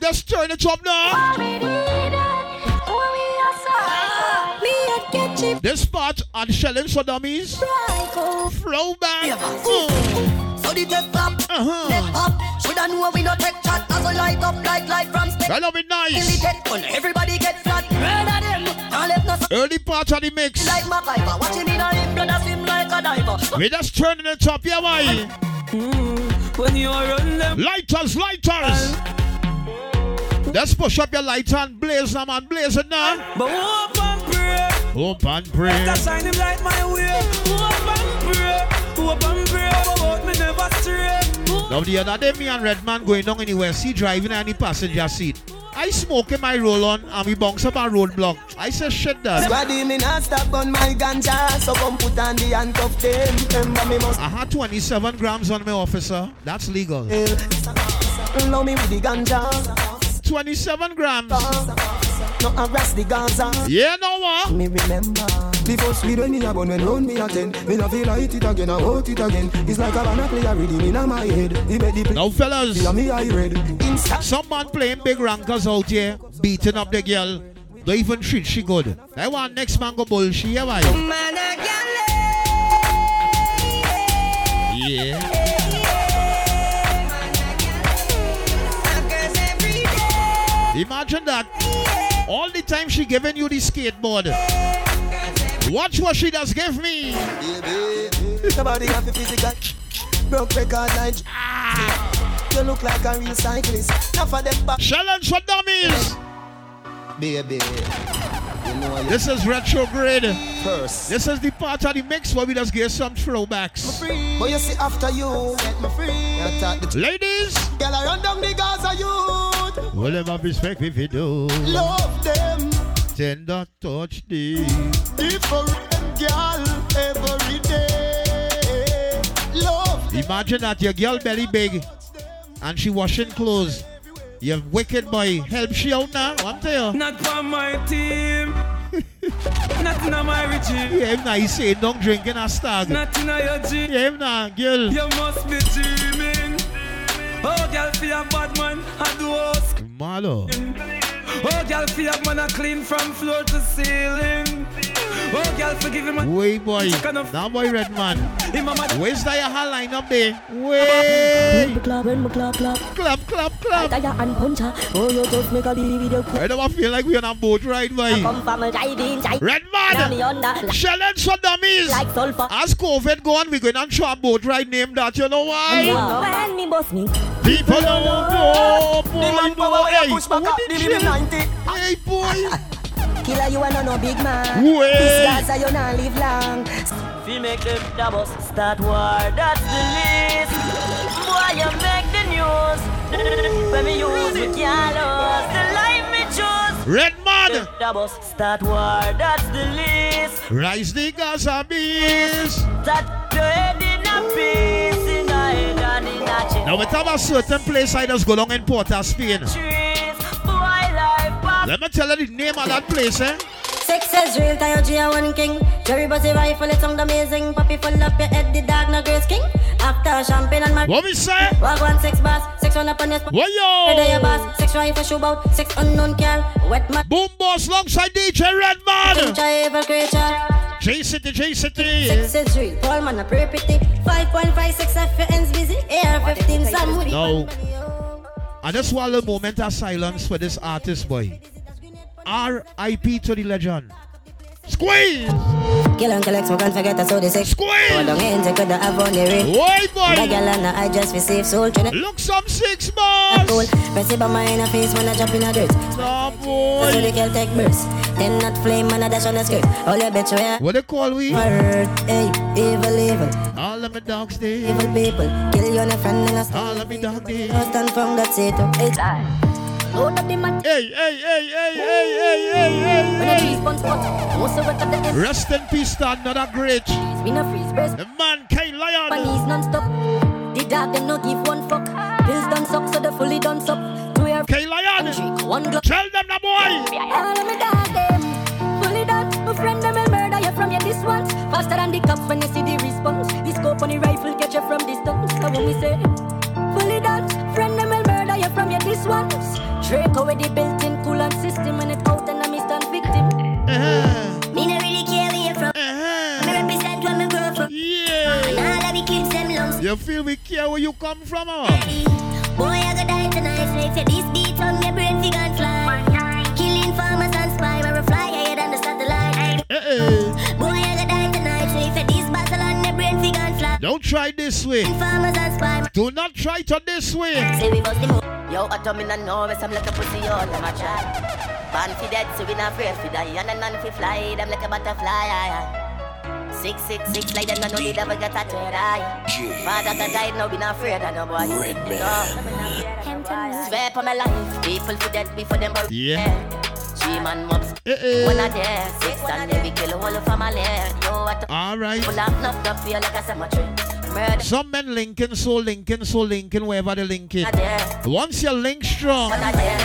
Just turn it up now. This part on shellings for dummies. Flow back. So the pop, Uh-huh. pop. Shoulda know we no take chat as a light up like light from step. Now it nice. Everybody get flat. Murder them, can't let no Early part of the mix. like MacGyver. Watch him in a brother swim like a diver. We just turning it up, yeah, why? When you them, Lighters, lighters. Let's push up your lighter and blaze them and blaze it now. but hope and pray. Hope and pray. That shine him light my way. Hope and pray, hope and pray. About me never stray. Now the other day, me and Redman going down anywhere, see driving in the passenger seat. I smoke in my roll on and we bounce up a roadblock. I say shit that. Squaddy me not stop on my ganja, so come put on the handcuff them. Remember me must I had 27 grams on me, officer. That's legal. know me with the ganja. 27 grams. No harass the Gaza. Yeah, no what? Me remember the first weed when me a bun when round me a ten. Me no feel light it again, I want it again. It's like a banana play a rhythm in my head. The bed the Now, fellas, play me I read. Insta some man playing big rankers out here, beating up the girl. Don't even treat she good. I want next man go bullshit. Yeah, why? Man, I can't eh. Yeah. Imagine that. All the time she giving you the skateboard. Watch what she does give me. Somebody have a physical broke record like ah. You look like a real cyclist. Enough of them back. Challenge for dummies. Baby. You know This is retrograde. First. This is the part of the mix where we just get some throwbacks. But you see after you get me free. You Ladies. Girl, I run down the Gaza youth. Well, them have respect if you do. Love them. Tender touch the Different girl every day. Love. Imagine that your girl belly big and she washing clothes. You wicked boy. Help she out now. One tell you. Not for my team. Nothing on my regime. Yeah, him now he say don't drink in a stag. Nothing on your gym. Yeah, him now, girl. You must be dreaming. Oh, girl, for your bad man, I do ask. Malo. Oh, girl, for your man, I clean from floor to ceiling. Oh, girl, forgive him. Wait, boy. Now, boy, red man. Where's that your hand line up there? Wait. Clap, when me clap, clap. Clap, clap, clap. I tire puncher. Oh, you just make a baby video. I don't feel like we're on a boat ride, boy. Come from a. Red man. Challenge for dummies. As COVID go on, we're going on to a boat ride named that. You know why? When me boss me. People don't know, boy. Power boy. when you push back What up the the shit? limit 90. Hey, boy. Killer, you are not no big man. Wait. This Gaza, you not live long. We make them doubles start war, that's the least. Boy, you make the news. When me use, we can't lose. The life me choose. Red man. Doubles start war, that's the least. Rise the Gaza beast. That the head in a piece, in a head and in a chest. Now, we have a certain place I just go long in Port of Spain. Trees, boy, life pop. Let me tell you the name of that place, eh? Sex is real, tie G a one king. Jerry Buzzy rifle, it sound amazing. Puppy full up your head, the dog no grace king. After champagne and my What we say? Walk one sex boss, sex on up on your spot. What yo? Head your boss, sex rifle shoe bout, sex unknown girl. Wet man. Boom boss alongside DJ Redman. Evil creature. J City, J City. Sex is real, Paul man a pretty pretty. 5.56 F your ends busy. Air 15 some No. I just want a moment of silence for this artist boy. R.I.P. to the legend. Squeeze! Kill and collect, smoke and forget that's how they say. Squeeze! Hold on, hands, you could have on your ring. Why, boy? That girl and I just for safe soul. Tryna Look some six months! cool. Press it by my inner face when I jump in a dirt. Nah, So the girl take burst. Then not flame and I dash on the skirt. All your bitch where What they call we? Hurt, hey, evil, evil. All of my dogs there. Evil people. Kill you and a friend and a All of me dogs there. Stand from that seat. It's I. Load up the mat. Hey, hey, hey, hey, hey, hey, hey, When the hey, trees burn spot. Most of it at the end. Rest in peace, Stan, another great. We no freeze press. The man, K Lion. Bunnies non-stop. The dog them no give one fuck. Pills done suck so they fully done suck. Two year K Lion. drink one glass. Tell them the boy. All of me dog them fully done. My friend them will murder you from your distance. Faster than the cops when you see the response. The scope on the rifle catch you from distance. So when we say you your distance. Draco with the built-in coolant system and it out and I'm stand victim. Uh-huh. Me no really care where you from. Uh-huh. Me represent where me grow from. Yeah. And all of the kids them lungs. You feel we care where you come from, huh? Hey, Boy, I go die tonight. Snake for this beat on your brain, figure and fly. Killing farmers and spy, where we fly higher than the satellite. Uh-uh. Boy, Don't try this way. Farmers and spy. Do not try to this way. Say we bust the move. Yo, I told me not know me some like a pussy, yo, them a try. Born fi dead, so we not afraid fi die. And a none fi fly, them like a butterfly. aye, aye. Six, six, six, like them no know they never get a third eye. Father that died, now we not afraid of no boy. Red No. Swear for my life, people fi dead before them bury. Yeah. Three man mobs, Uh-uh. one a there. Six and they be kill whole family. Yo, what the All right. full of knocked up feel like a cemetery. Murder. Some men linking, so linking, so linking, wherever they link it. Once you link strong, One a there.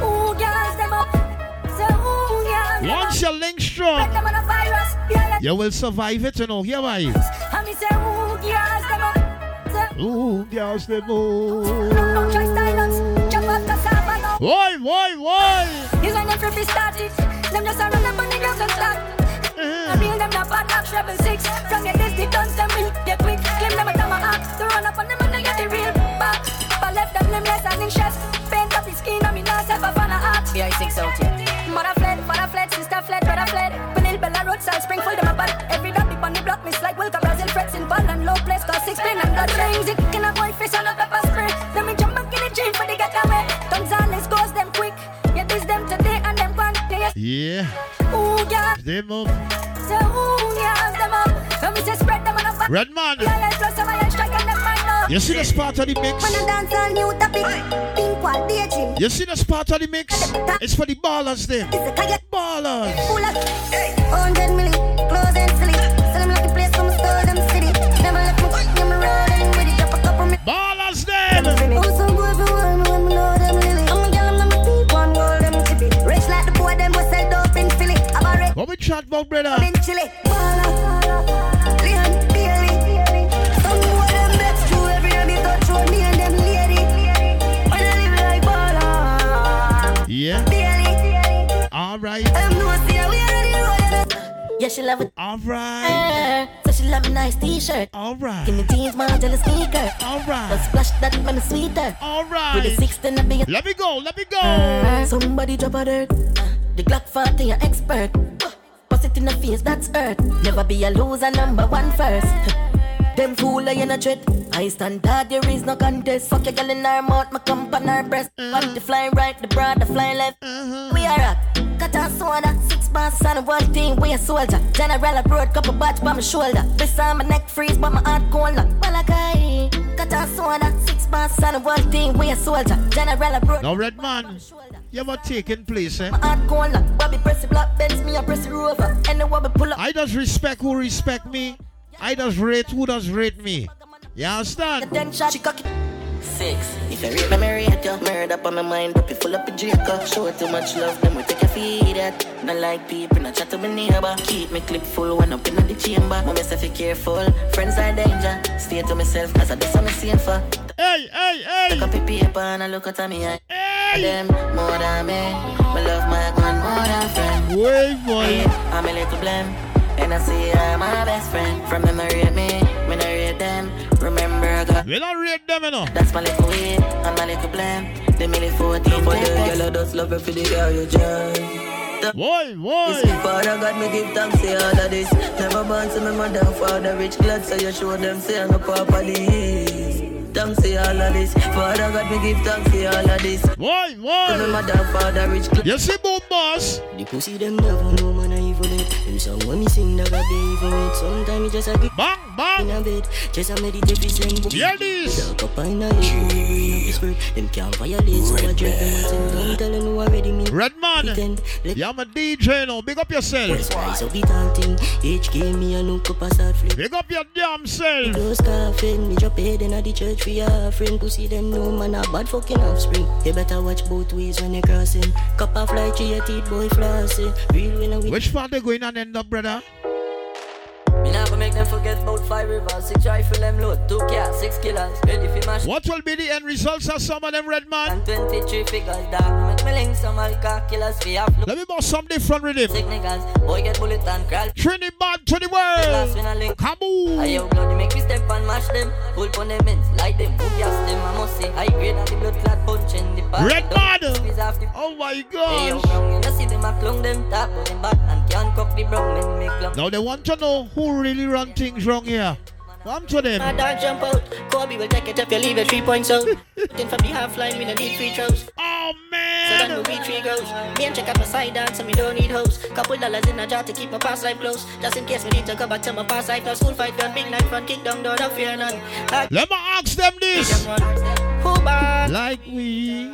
Ooh, girls them up. Say ooh, girls them once you link strong, them on a virus. Yeah, yeah. you will survive it, you know. Here I And ooh, girls them up. Ooh, girls, they move. no, try up cassava now. Why, why, why? Here's when them free started. Them just a run up on the ground and start. I mean them not bad up treble six. From your distant guns them will get quick. Claim them a tomahawk. To run up on them and they get the real back. But left them limbless and in chest. Paint up the skin and me not self a fan of art. BI six out here. Mother fled, father fled, sister fled, brother fled. Vanille Bella Road, South Springfield, them a bad. Every dog big on the block, miss like Wilka, Brazil, Frets in Ball and low place, cause six pin and blood rings. It them up. So who yams them up? When we say spread them on a Red man. Yeah, yeah, plus some iron strike and them mind up. You see the spot of the mix? When I dance all new topic, pink wall, daydream. You see the spot of the mix? It's for the ballers them. Ballers. Full of 100 milli, clothes and silly. Live like baller. Yeah. All right. I'm no see we already. Yeah, she love it. All right. Eh, so she love a nice t-shirt. All right. Give me jeans, my jealous sneaker. All right. The splash that me sweeter. All right. With the 16 I be Let me go. Let me go. Eh, somebody drop a dirt. The Glock 40 an expert. Bust it in the face, that's earth. Never be a loser, number one first. Them fool I in a threat. I stand hard, there is no contest. Fuck your girl in her mouth, my cum on her breast. One the flying right, the broad, the flying left. We are up. Cut a soda, six bars on one team, we a soldier. General abroad, couple batch by my shoulder. This on my neck freeze, but my heart cold. Well, I got Cut a soda, six bars on one team, we a soldier. General abroad. Now, red man, you ever taken place, eh? My heart cold. Bobby press the black Benz, me a press the rover. And the wobble pull up. I just respect who respect me. I just rate who does rate me. You understand? Then shot, she cock. Six. If you rate me, me rate you. Murder up on my mind, but you full up a Draco. Show too much love, then we take a feed that. Not like people, not chat to my neighbor. Keep me clip full when up in the chamber. Mama say be careful, friends are danger. Stay to myself, cause I do something safer. Hey, hey, hey. Take up the paper and I look at me. Hey. Them more than me. Me love my gun more than friend. Wait, boy. I'm a little blame. And I see I'm my best friend. From them, I rate me. Me not rate them. Remember, I got. We don't rate them, you know. That's my little weed. And my little blame. The milli 14. For the girl, I just love you for the girl you join. Boy, boy. Father God, me give thanks to all of this. Never born to my mother and father rich. Glad so you show them say I'm a papa this. Thanks to all of this. Father God, me give thanks to all of this. Why, To me why? mother and father rich. You see, boom, boss. The pussy them never know Them song when me sing never be even it. Sometimes just a get bang bang in a bed. Just a meditate be slang book. Hear this. Dark up in a head. Them can't violate so I drink them and send them tell them who already me. Red man. Pretend. Let Yeah, I'm a DJ now. Big up yourself. Spice up the damn thing. HK me a no cup of start flip. Big up your damn self. Close coffin, me drop head in the church for your friend. Pussy them no man a bad fucking offspring. You better watch both ways when you crossing. Cup of fly to your teeth, boy flossing. Real when I win. Which part they going and end up, brother? Never make them forget about five rivers. Six rifle them load, two cars, six killers. Ready for mash. What will be the end results of some of them, red man? And 23 figures, dog. Make me link some alcohol killers for your Let me bust some different rhythm. Sick niggas, boy get bullet and crawl. Trinidad to the world. I. Kaboom. I yo bloody make me step and mash them. Pull pon them ends, like them, move gas them. I must say, high grade and the blood clot punch in the party. Red man. Oh my Hey gosh. brown, you see them a clone them, tap on them back and can't cock the brown men make love. Now they want to know who really run things wrong here. Come to My them. dog jump out, Kobe will take it if you leave it three points out. then from the half line, we don't need free throws. Oh So then man. we three goes. Me and check out my side dance, so me don't need hoes. Couple dollars in a jar to keep my past life close. Just in case we need to go back to my past life. Now school fight done, big night front, kick down door, don't fear none. I Let me ask them this. Like we,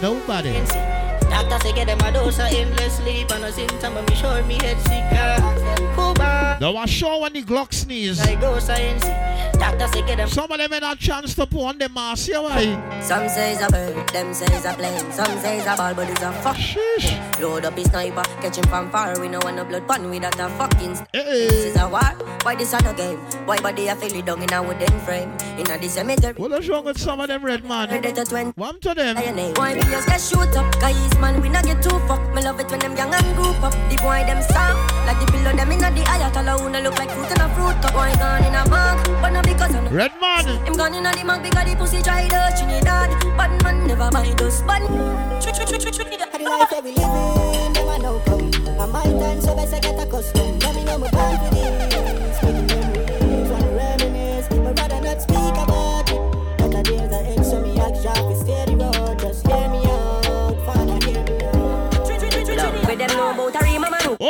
nobody. Doctor say get them a dose of endless sleep and a symptom of me sure me head sick. Now I show when the Glock sneeze. I go science. Doctor say get them. Some of them had a chance to put on the mask. You why? Some say it's a bird, them say it's a plane. Some say it's a ball, but it's a fuck. Sheesh. Load up his sniper, catch him from far. We no want no blood pun with that a fucking. st- Hey, eh, eh. This is a war. Why this a no game? Why body a feel it down in a wooden frame? In a cemetery. What is wrong with some of them red man? Heard it at 20. One to them. Why we just get shoot up? Guys, man, we not get too fuck. Me love it when them young and group up. The boy them soft, like the pillow them inna the eye. Tell who no look like fruit in a fruit cup. Boy gone in a mug, but not because of no. Red man. Him gone inna the mug because the pussy dry the Trinidad. But man never mind us. But The life that we living, them I know come. And my time, so best I get accustomed. Let me know my plan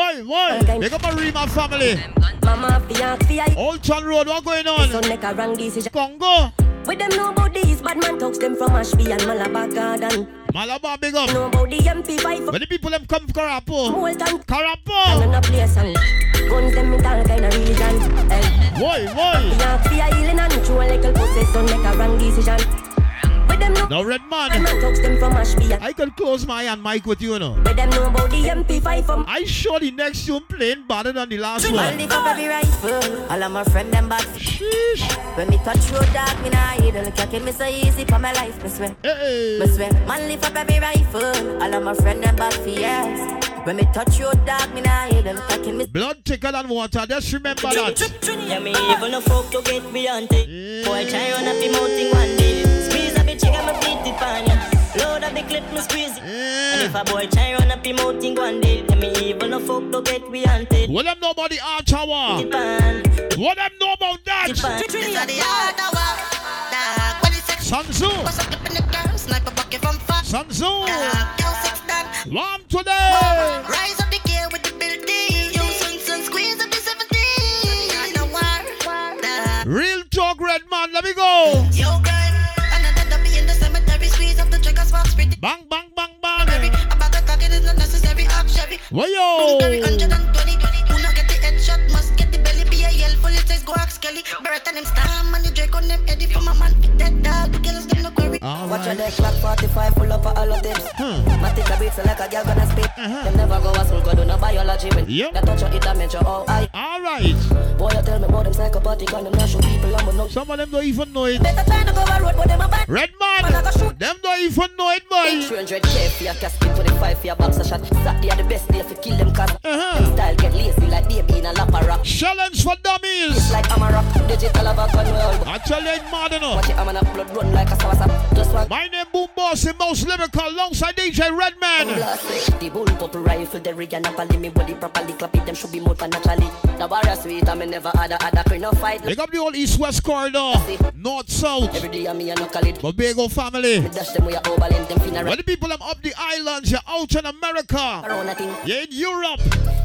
Oi, boy. Make up a Rima family. Mama. Old Town Road, what going on? Son make a wrong decision. Congo. With them know about these bad man talks them from Ashby and Malabar Garden. Malabar, big up. Know about the MP5. When the people them come Carapo. Molten. Carapo. And a place and guns them with all kind of religion. Hey. Boy, boy. Fiat, fiat, healing and true a little pussy. Make a wrong decision. Them know Now, Red Man. bad man talks them from Ashby and I can close my hand mic with you, you know. Them know about the MP5 from I sure the next tune playing better than the last one. lift every rifle. All of my friend them bad. Sheesh. When me touch road dark, me nah idle. Cocky me so easy for my life, me swear. Hey. Me swear. Man lift up every rifle. All of my friend them bad for years. When me touch road dark, me nah idle. Cocky me. Blood thicker than water. Just remember that. Yeah, me even a folk to get beyond it. Boy, try run up him out one day. If a boy try run up him out in one day, yeah, me even a folk to get beyond it. What them know about the Arch Hour? What them know about that? Japan. This is the art of war. Dog, when it's sex, Sun Tzu. bust up in the girl, sniper bucket from far. Sun Tzu. Dog, girl six done. Warm today. Rise up the gear with the building. Yo, son, son, squeeze up the 17. No war. Dog. Real talk, Red Man. Let me go. Up yell full. It says go ask Kelly. Barrett and him stam and the Drake on them Eddie from a man. Dead dog. The girls them no query. Watch your deck clock 45 full up of all of them. Hmm. My take a beat so like a girl gonna spit. Uh-huh. Them never go a school, go do no biology. When Yep. they touch your it, damage your oh I. All right. Boy, you tell me about them psychopathic and them show people I'm no. Some of them don't even know it. Better try to go a road, but them a bad. Red Man, Man. Them don't even know it, boy. 300k for your casket, 25 for your boxer shot. Saturday are the best day to kill them cause Uh-huh. them style get lazy like baby in a lap rock. Challenge for dummies. Like I'm a rock, digital of a gun world. I tell you, mad enough. Watch it, I'm a blood run like a sawasa. Just one My name Boom Boss, the most lyrical, alongside DJ Redman. The bullpup rifle, the rig and a me body properly clap it, them should be more than naturally. The bar is sweet, I me never had a other crane no fight. Pick up the old East-West corridor, North-South. Every day I me a knuckle it. Old family. Dash them a overland, them finna When the people them up the islands, you're out in America, around a thing. you're in Europe,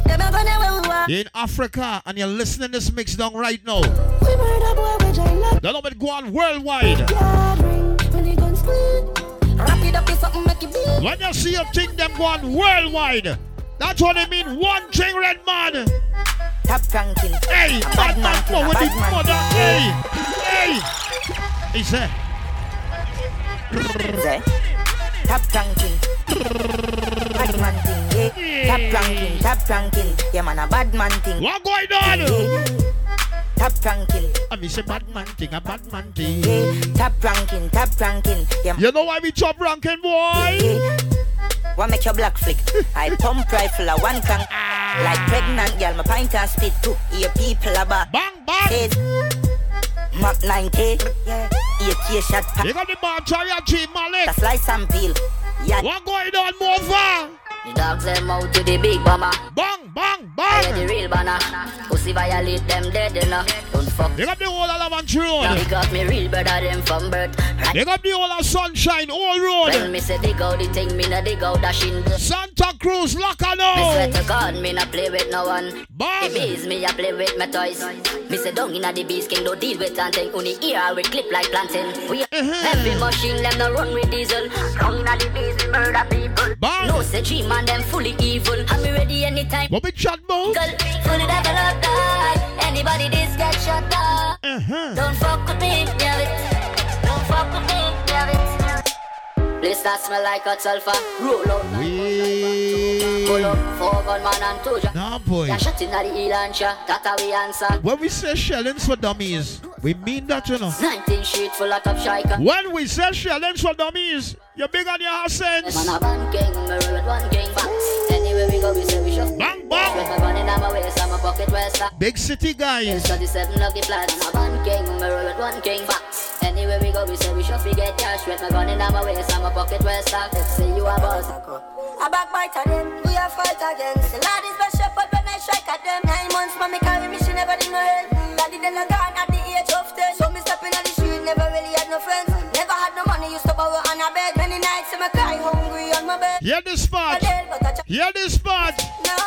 Them a gonna woo wah. you're in Africa, and you're listening this mix down right now. We murder boy, join like The number go on worldwide. When the guns split. Wrap it up in something make it big. When you see a thing them go on worldwide, that's what they mean. One thing, red man. Top ranking. Hey, bad man, thing, with man mother. Hey, hey. He said, Top ranking. Bad man thing, yeah. Top ranking, top ranking. Yeah, man, a bad man thing. what going on? Top ranking. I mean, say bad man thing, a bad man thing. Yeah. Top ranking, top ranking. Yeah, You know why we chop ranking, boy? yeah. What make your black flick? I pump rifle a one can ah. Like pregnant girl, my pint and spit too. Your people about Bang, bang. Says Mach 90 Yeah AK shot You got the bar, Chariot Chief Malik. The slice and peel Yeah What going on, Mova? The dogs them out to the big bomber. Bang, bang, I the bang. real banner. Pussy violate them dead, know. Don't fuck. You got the whole of Laventille Road. he got me real better than from birth. Right You got the whole of Sunshine, All when me say dig out the thing, me no dig out dashing. Santa Cruz, swear to God, me no play with no one. The bees, me a play with my toys. Me say down inna the bees king, don't deal with anything. Only ear with clip like planting. We heavy uh-huh. machine, them no run with diesel. Down inna the bees, we murder people. Bang. No say dream man, them fully evil. I'm ready anytime. What we chat about? Girl, fully developed die. Anybody this get shut. Uh-huh. Don't fuck with me, yeah it. Don't fuck with me, yeah it. Place that smell like hot sulfur. Roll out. Pull We... up, four gun man and two jack. Nah, boy. Yeah, shot inna the heel and. That how we answer. When we say shellings for dummies, we mean that, you know. 19 street full of top striker. When we say shellings for dummies, you're big on your ass sense. a one king, me roll with one king box. Anywhere we go, we say we shove. Bang, bang. my gun inna my waist and my pocket where stack. Big city guys. 37 lucky flats. Man a one king, me roll with one king box. Anywhere we go, we say we shove. We get cash with my gun inna my waist and my pocket where stack. Let's say you a boss. A backbiter them, we a fight against. The lad is best shepherd when I strike at them. Nine months, mommy carry me, she never did no help. Daddy then a gone at Yeah, this spot. Yeah, this spot. No,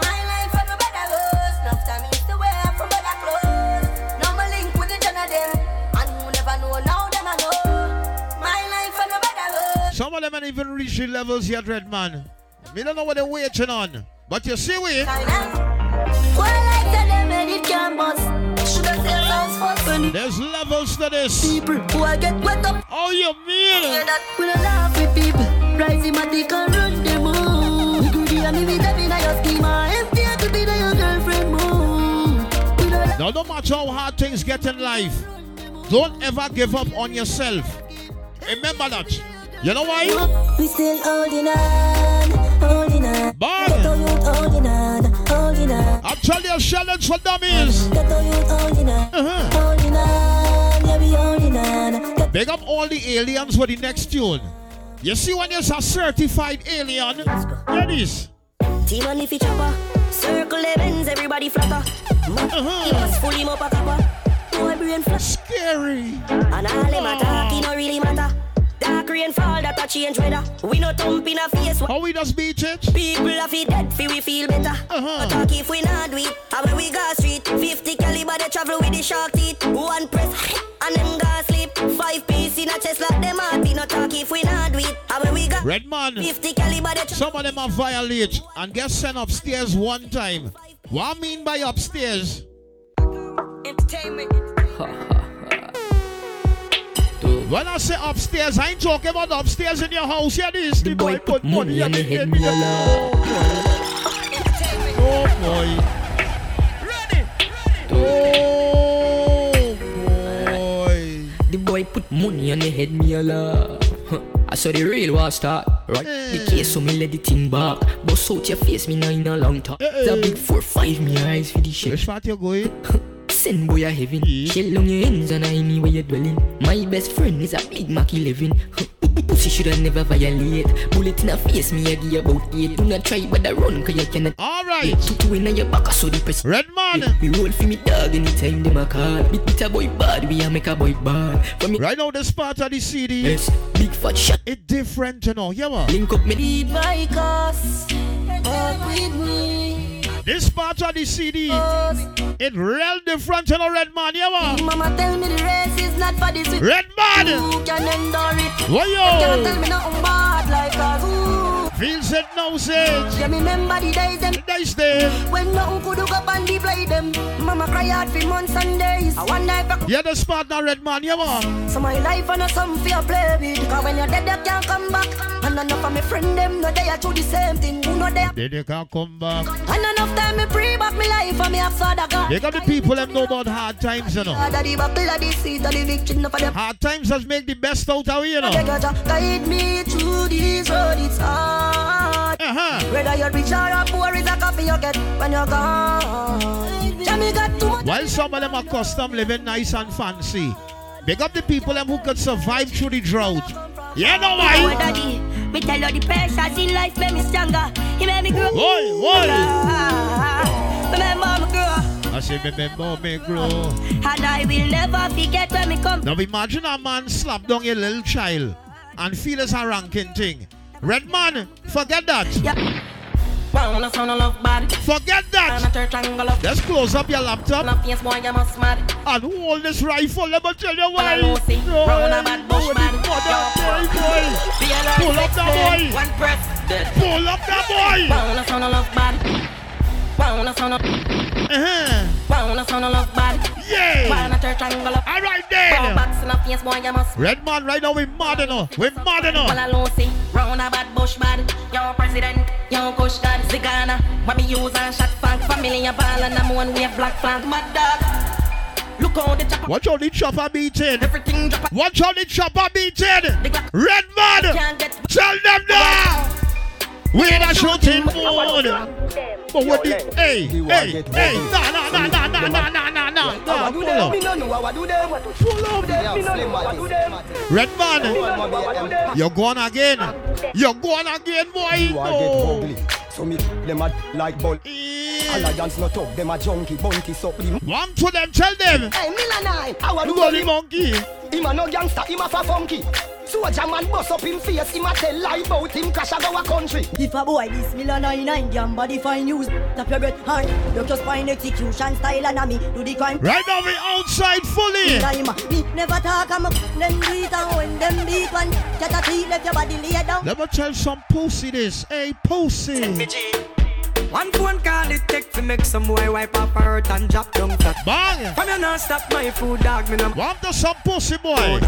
my life and my brother goes. Enough time is the way from brother close. No, my link with the ton. And who never know now, them I know. My life and my brother goes. Some of them ain't even reached the levels yet, Red Man. We don't know what they're waiting on. But you see, we. There's levels to this. People who I get wet up. Oh, you mean? We don't laugh people. Rising my dick and run them. You could hear me with them in your schema. Empty to be the your girlfriend. Don't Now, no matter how hard things get in life, don't ever give up on yourself. Remember that. You know why? We still holding on, holding on. Bang. Holding on, holding on. I tell you, challenge for dummies. Ghetto holding on, Uh-huh. holding on. Yeah, we holding on. Big up all the aliens for the next tune. You see when you're a certified alien? Here it is. Team on the feature chopper. Circle events, everybody flatter. Uh-huh. He must fully mop a copper. Boy brain flat. Scary. And all them attack, it no really matter. Dark rainfall that a change weather. We no thump in a face. How we just beat it? People have it dead, feel we feel better. Uh-huh. Attack if we not do it. And when we go street, 50 caliber they travel with the shark teeth. One press and them go sleep. Five piece in a chest like them heart beat. No talk if we not do it. And when we got Redman. 50 caliber they travel. Some of them are violate and get sent upstairs one time. What I mean by upstairs? Entertainment. When I say upstairs, I ain't talking about upstairs in your house. Yeah, this the boy put money on the the head, me alone. Oh boy. Oh boy. The boy put money on the head, me alone. I saw the real war start, right? The case so me let the thing back. Bust out your face, me now in a long talk. It's a big four five, me eyes for the shit. Which part you going? Send boy a heaven. Shell on your ends and I know where you're dwelling. My best friend is a big Mac 11. Pussy shoulda never violate. Bullet in a face, me a give about eight. Do not try but I run, cause you cannot. Alright. Two two in your back, I saw the press. Red man. We roll for me dog anytime them a call. Beat beat a boy bad, we a make a boy bad. From Right now, this part of the CD. Yes, big fat shot. It different, you know. Yeah, man. Link up me. Lead my cause. Walk with me. This part of the CD. It real different, you know, Red man. Yeah, man. Mama tell me the race is not for the sweet. Red man. You can endure it. Why You can't yo? tell me nothing bad like a Feels it now, sage. Yeah, me remember the days them. Nice day. When nothing could hook up and play them. Mama cry hard for months and days. I wonder if I Yeah, this part now, Red man. You yeah. So my life and a some fear play with Cause when you're dead you can't come back And enough of my friend them no they are do the same thing Who know they Then you can come back. And enough time me pre back me life and me have soda God They got the people them know about hard times, you know. God of the buckle of the seat of the victory Enough of them Hard times has make the best out of you, you know. They guide me through this road it's hard Uh-huh. Whether you're rich or a poor is a coffee you get when you're gone got too much While some of them are custom living nice and fancy. Big up the people them who could survive through the drought. Yeah, no why? daddy, me tell you the pressures in life made me stronger. He made me grow. Why, why? Remember me grow, I say, remember me grow. and I will never forget where me come. Now imagine a man slap down a little child and feel it's a ranking thing. Red man, forget that. Yep. Forget that. Let's close up your laptop. And hold this rifle. Let me tell you why. Pull up that boy. Pull up that boy. Round a sound of love bad. Round a sound of Uh-huh. round a sound of love bad. Yeah. Round a third triangle of All right then. box in a face boy you must Red man, right now we mad enough. We mad Well, enough. I know see, round a bad bush bad. Young president, young kush god, Zigana. What me use and shot funk, family a ball and I'm one way black flank, mad dog. Look how the chopper, Watch how the chopper beating. everything drop. Watch how the chopper beating. Red man, can't get tell them now. We're the shooting mood. But what the hey, hey, hey, nah, nah, nah, nah, nah, nah, nah, nah, nah, nah, pull up. Me no know how I do them. Pull up them. Me no know how I do them. Red man, you're going again. You're going again, boy. You are get No. ugly. So me them a like ball. Alliance not up. Them a junkie bunky so him. One to them, tell them. Hey, Milanine, how I do Gully them? monkey. Him a no gangster. Him a fa funky. Soldier man bust up him face, him a tell lie about him crash a go a country. If a boy this million nine nine, damn body fine use. Tap your breath hard. You just find execution style and a me do the crime. Right now we outside fully. Time, me never talk, I'm a them do it and when them beat one. Get a teeth, let your body lay down. Let me tell some pussy this. Hey, pussy. One phone call it take to make some boy wipe up her hurt and drop down flat. Bang! From you not stop my food dog, me no Want the some pussy boy?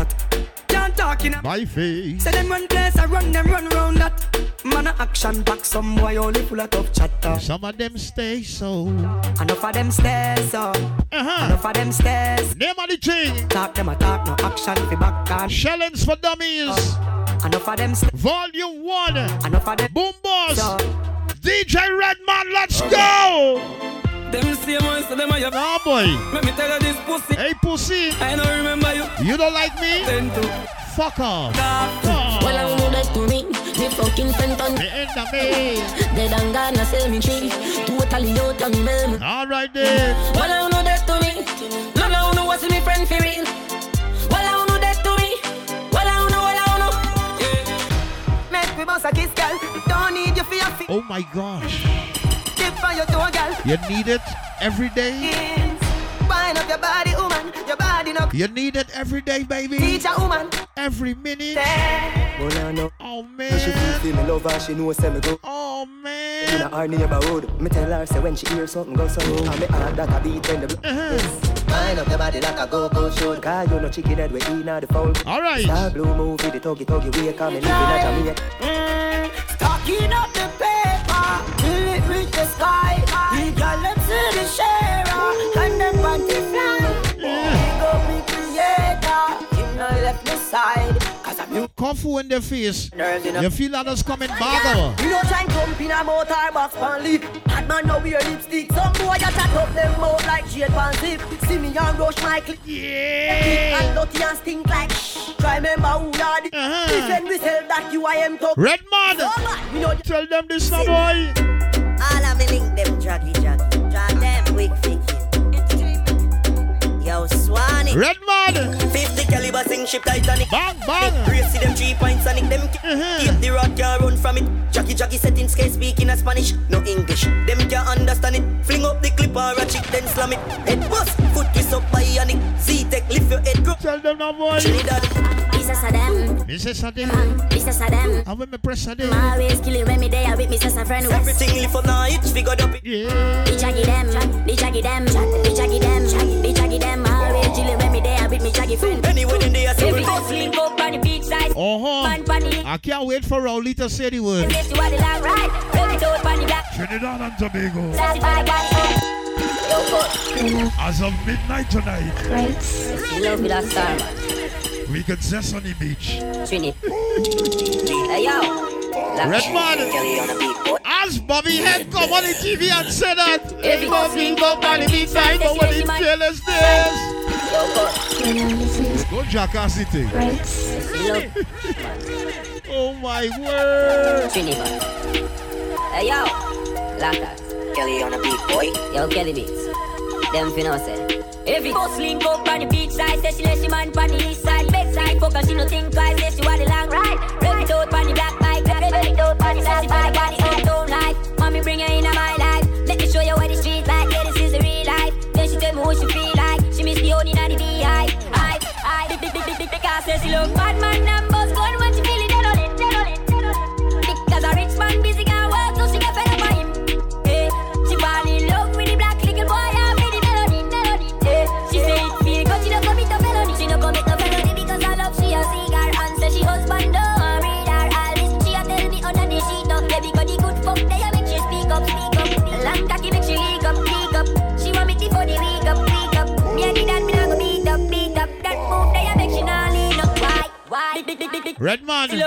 Can't talk in a My face. Say them run place, I run them run round that. Man a action back, some boy only full of tough chatter. Some of them stay so. Enough of them stairs, so. Uh-huh. Enough of them stairs. Name of the thing. Talk them a talk, no action fi back on. Challenge for dummies. Enough of them stairs. Volume one. Enough of them. Boom boss. So. DJ Redman, let's go. Them same ones, so them are your Nah, boy. Let me tell you this pussy. Hey, pussy. I don't remember you. You don't like me? Then to Fuck off. Well, I know that to me, me fucking friend on The end of me. Dead and gone, I sell me tree. Totally out on them. All right then. Well, I know that to me. No, no, no, what's me friend for real? Well, I know that to me. Well, I know, well, I know. Make me boss a kiss, girl. Don't need you for your feet. Oh my gosh. Tip for your toe, girl. You need it every day. Wind up your body, woman. Your body no. You need it every day, baby. Teach a woman. Every minute. Well, I know. Oh When she feel, man. feel me love her, she know say me go. Oh In man. a her neighborhood, me tell her say when she hear something go so, and me heart that a beat when the bl- Uh-huh. Wind up your body like a go-go show. Cause you know chicken head we in the foul. All right. Star blue movie, the tuggy tuggy way, come and live in a Jamaica. Stocking up the paper, till it reach the sky. The see the share, and then panty fly. Big up me creator, him no left me side. Cause I'm new. Coffee in the face. Nerves in a- You feel others coming back over. You know try and jump in a motor box pan lip Bad man now wear lipstick Some boy a chat up them mouth like shade pan zip See me and rush my clip Yeah. And dirty and stink like shh Try remember who you the Uh-huh. Defend we sell that you I am Redman. So bad, me know the Tell them this now, boy. Link Yo, Swanee. Redman. 50 caliber sing ship Titanic. Bang, bang. Brace them three points Sonic them Uh-huh. Keep the rock can't run from it. Jackie Jackie setting skate speaking a Spanish, no English. Them can't understand it. Fling up the clip or a chick then slam it. Head bust, foot twist up bionic. Z-Tech lift your head grow. Tell them now, boy. Trinidad. Mr. Saddam, Mrs. Sade. Mr. Saddam. How when me press Sade? Always kill it when me there with me sister friend West. Everything lift up now, it's figured up. Yeah. The jaggy them, the jaggy them, the jaggy them, the jaggy them. Always kill it when me there with me jaggy friend. Anyway, in there, so we house link up on the beach side. Uh-huh. Man I can't wait for Rowley to say the word. Yes, you are the long ride. Rub it out on the black. Trinidad and Tobago. Sassy by gang. Yo, good. As of midnight tonight, You love me that star, man. we can zest on the beach. Trini. Hey, yo. Redman. As Bobby Head come on the TV and say that. Every Bobby go on the beach side, but when the jealous this. Go jackass it. eh? Oh my word. Trini, man. Hey, yo. Lakas. Kelly on a beat, boy. Yo, Kelly Beats. Them finna say. Every bus link up on the beach side, say she let she man on the east side, bed side, fuck her, she no think twice, say she want the long ride. Rev it out on the black bike, it out the sassy bike, got uptown life. Mommy bring her in my life, let me show you what the street like, yeah, this is the real life. Then she tell me what she feel like, she miss the only and the beehive. I, I, because she look bad man and it.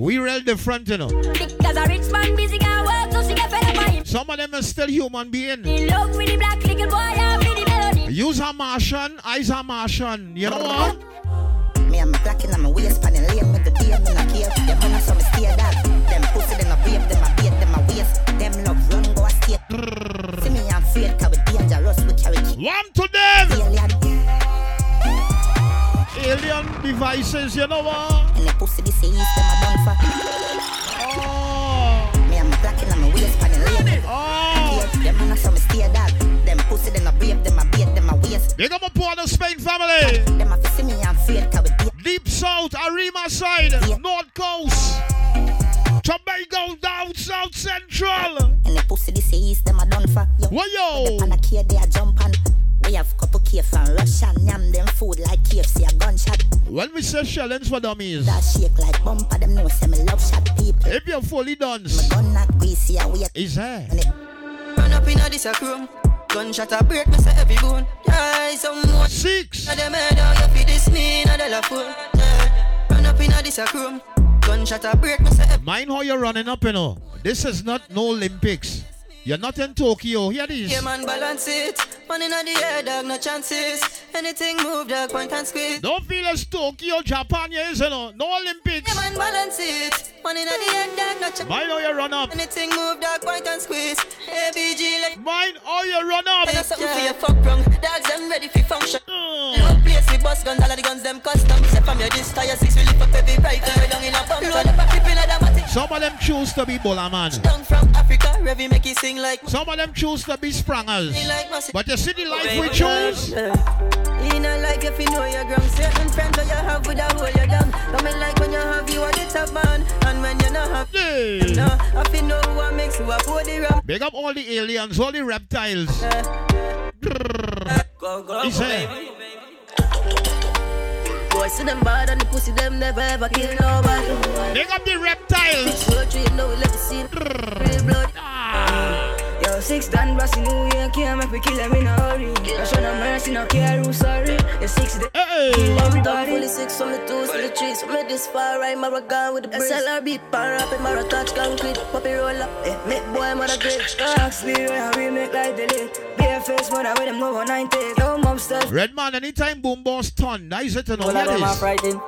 We rail the front, you know. Because a rich man busy can work, so she get fed up by him. Some of them are still human being. In love with the black little boy and with the melody. Use a Martian, eyes a Martian. You know what? Me and my black in my waist, pan and lane with the beer, me not care. Them man a some stay dog. Them pussy, them a rape, them a bait, them a waste. Them love run, go a skate. See me, I'm afraid, cause we dangerous, we carry. One to them! Alien. The is, you know what? And the pussy this is them a done for. Oh. Me and my black in my waist pan the lane. Oh. Them man a some stay dog. Them pussy them a brave, them a bait, them a waste. Big up a Port of Spain family. Them a see me and afraid cause we. Deep South, Arima side, North Coast. Tobago down South Central. And the pussy this is them a done for. Yo. What yo? And a kid they a jump on. We have couple K from Russia, yam them food like KFC a gunshot. When we say challenge for dummies, That shake like bumper, them know say me love shot people. if you're fully done, Me gun not greasy a wait. is there. Run up in a this a room. Gunshot a break, me say every bone. Yeah, some more. Six. Now them head out, you fi this me, now they la fool. Run up in a this a room. Gunshot a break, me say Mind how you're running up, you know. This is not no Olympics. You're not in Tokyo. Here this. Yeah, man, balance it. Man in the air, dog, no chances. Anything move, dog, point and squeeze. Don't feel as Tokyo, Japan, you is, you know. No Olympics. Yeah, man, balance it. Man in the air, dog, no chances. Mind how you run up. Anything move, dog, point and squeeze. ABG, like. Mind how you run up. I know something for your fuck wrong. Dogs, them ready for function. Mm. Little place, we bust guns, all of the guns, them custom. Step from your tire, six, we lift up every. We down in a bump. Load the back, flip in a. Some of them choose to be Bola man. From Africa, Revy make you sing like. Some of them choose to be sprangers. Like. But you see the life we choose? In a life, if you know your ground, certain friends that you have with a hole you down. Coming like when you have you are the top man, and when you not have, Hey. no, if you know what makes you a body rum. Big up all the aliens, all the reptiles. Go, go, He said, Boy, see them bad and the pussy them never ever kill nobody. Big up the reptiles. Surgery, you know we let the scene. Real blood. Ah. Yo, six done bossy new year can't make me kill them in a hurry. I show no mercy, no care who's sorry. You're six day. Kill Done everybody. fully six from the twos to the trees. From this far right, Maragon with the breeze. SLRB, pan rap, and Mara touch concrete. Puppy roll up, eh, make boy mother great. Ask me where I will make like the late. Bare face, mother with them no one nine take. No mom stuff. Redman, anytime Boom Boss turn, that is it to know. All of Hear them are this. frightened.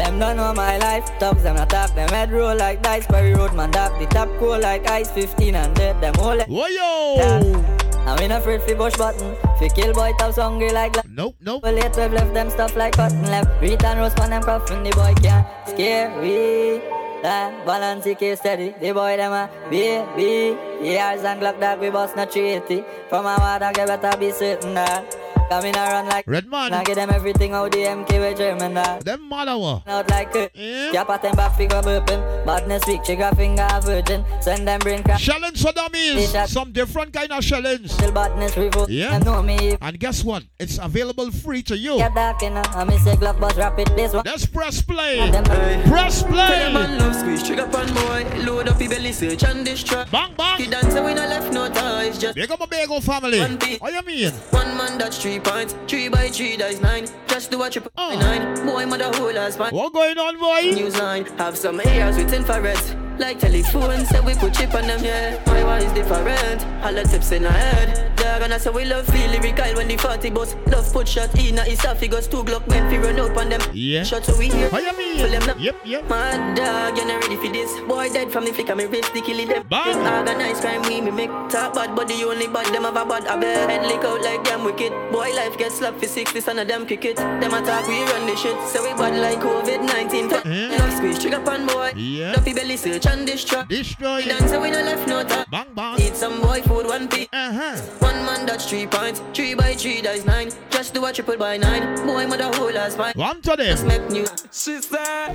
Them don't know my life. Thugs them attack. Them head roll like dice. Perry road man dark. The top cool like ice. 15 and dead. Them all. Whoa yo. I'm in afraid fi bush button. Fi kill boy tops hungry like. la- Nope, nope. Well, late we've left them stuff like cotton left. Read and roast man them coffin. The boy can't scare we. That balance he keep steady. The boy them a baby. Years and Glock dog we bust not treaty. From a water get better be certain that. Come in and run like Redman. Now give them everything out the MK with German that. Them mother uh. wa. Out like it. Eh? Cap at them back figure burping. Badness week, trigger finger virgin. Send them brain crack. Challenge for dummies. Some different kind of challenge. Still badness revolt. Yeah. Them know me. And guess what? It's available free to you. Get dark in I miss a Glock bus rapid this one. Let's press play. Them- Press Tell them man play. love squeeze, trigger pan boy. Load up your belly, search and destroy. Bang bang. He dance and we no left no ties, just Big up a big old family. One beat. What you mean? one man that's three points. Three by three, that is nine. Just do a triple by nine. Boy, mother whole ass fine. What going on, boy? News line, have some ears with infrared. Like telephone, say we put chip on them, yeah. My one is different. All the tips in our head. Dog and I say we love feel lyrical when the 40 bus. Love put shot in a esophagus. Two Glock men fi run out on them. Yeah. Shot so we hear. What you mean? Pull them Yep, yep. Mad dog, you not ready for this. Boy dead from the flick of me wrist, the killie them. Bang. Organized crime, we me make talk bad, but the only bad them have a bad habit. Head lick out like them wicked. Boy life get slapped for six, this and a damn cricket. Them attack, we run the shit. So we bad like COVID 19. Eh? Love squeeze, trigger pan boy. Yeah. Duffy belly search and destroy. Destroy. Dance we no left no time. Bang bang. Eat some boy food, one piece. Uh-huh. One man that's three points. Three by three, that is nine. Just do a triple by nine. Boy, mother whole ass fine. One to Just make new. She said,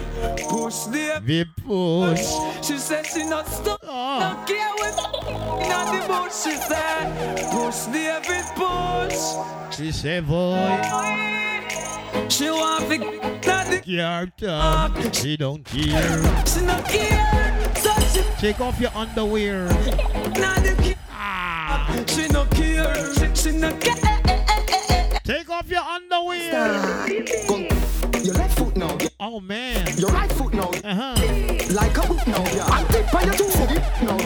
push the We push. She said she not stop. Oh. Don't care what not the bush. She said, push the every push. She say, boy, She want to not the your tongue. She don't care. she not care. Take off your underwear. Ah. She no care. She, she no care. Take off your underwear. Your left foot now. Oh man. Your right foot now, Uh-huh. like a hook now, yeah. And tip on your two foot now,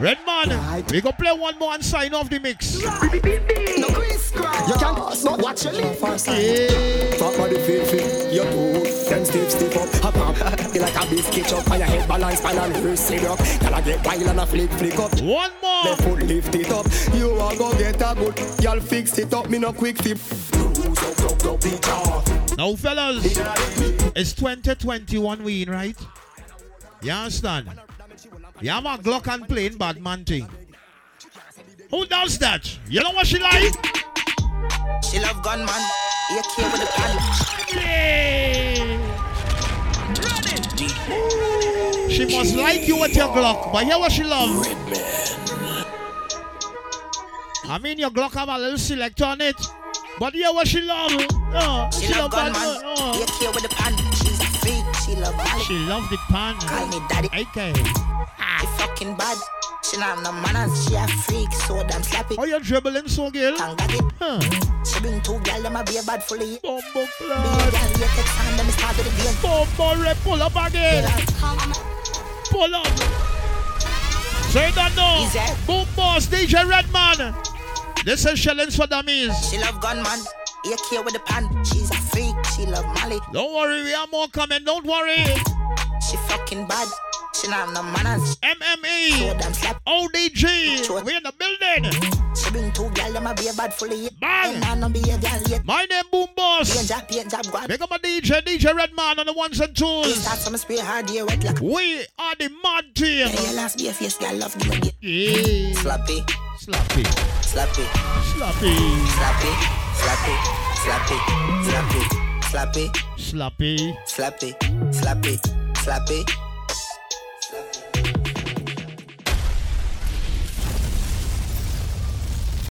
Redman, we go play one more and sign off the mix. no crisscross, you can't not watch your lip. Yeah. Fuck body feel fit, your toe, them stiff stiff up, hop up. Be like a biscuit chop, and your head balance, pan and wrist sit up. Can I get wild and a flick flick up? One more. Left foot lift it up. You are go get a good, y'all fix it up. Me no quick the jaw. Now, fellas, it's 2021 we in, right? You understand? You have a Glock and playing bad man thing. Who does that? You know what she like? She love gunman. AK with the pan. She must like you with your Glock, but hear what she love. I mean, your Glock have a little select on it, but hear what she love. Oh, She, she love gunman. man. Oh. Uh. AK with the pan. She's a freak. She love Molly. She love the pan. Call me daddy. Okay. Ah, she fucking bad. She not have no manners. She a freak. So damn slappy. Oh, you're dribbling so good. Thank God it. Huh. She bring two girl. Them a be a bad fully. Be a clad. girl. Yeah, text and them start with the game. Bombo rep, pull up again. Pull up. Say that. Easy. Boom boss, DJ Redman. This is Shellings for Dummies. She love gunman. AK with the pan. She's. She love Molly. Don't worry, we have more coming. Don't worry. She fucking bad. She not have no manners. MMA. ODG. We in the building. She bring two girl. Them a be a bad fully. Bang. I no be a girl yet. My name Boom Boss. Paint job, paint job, God. Big up my DJ, DJ Redman on the ones and twos. start some spray hard here wet like. We are the mad team. Yeah, your last be a face girl. Love give me Yeah. Slappy. Slappy. Slappy. Slappy, slappy, slappy, slappy, slappy.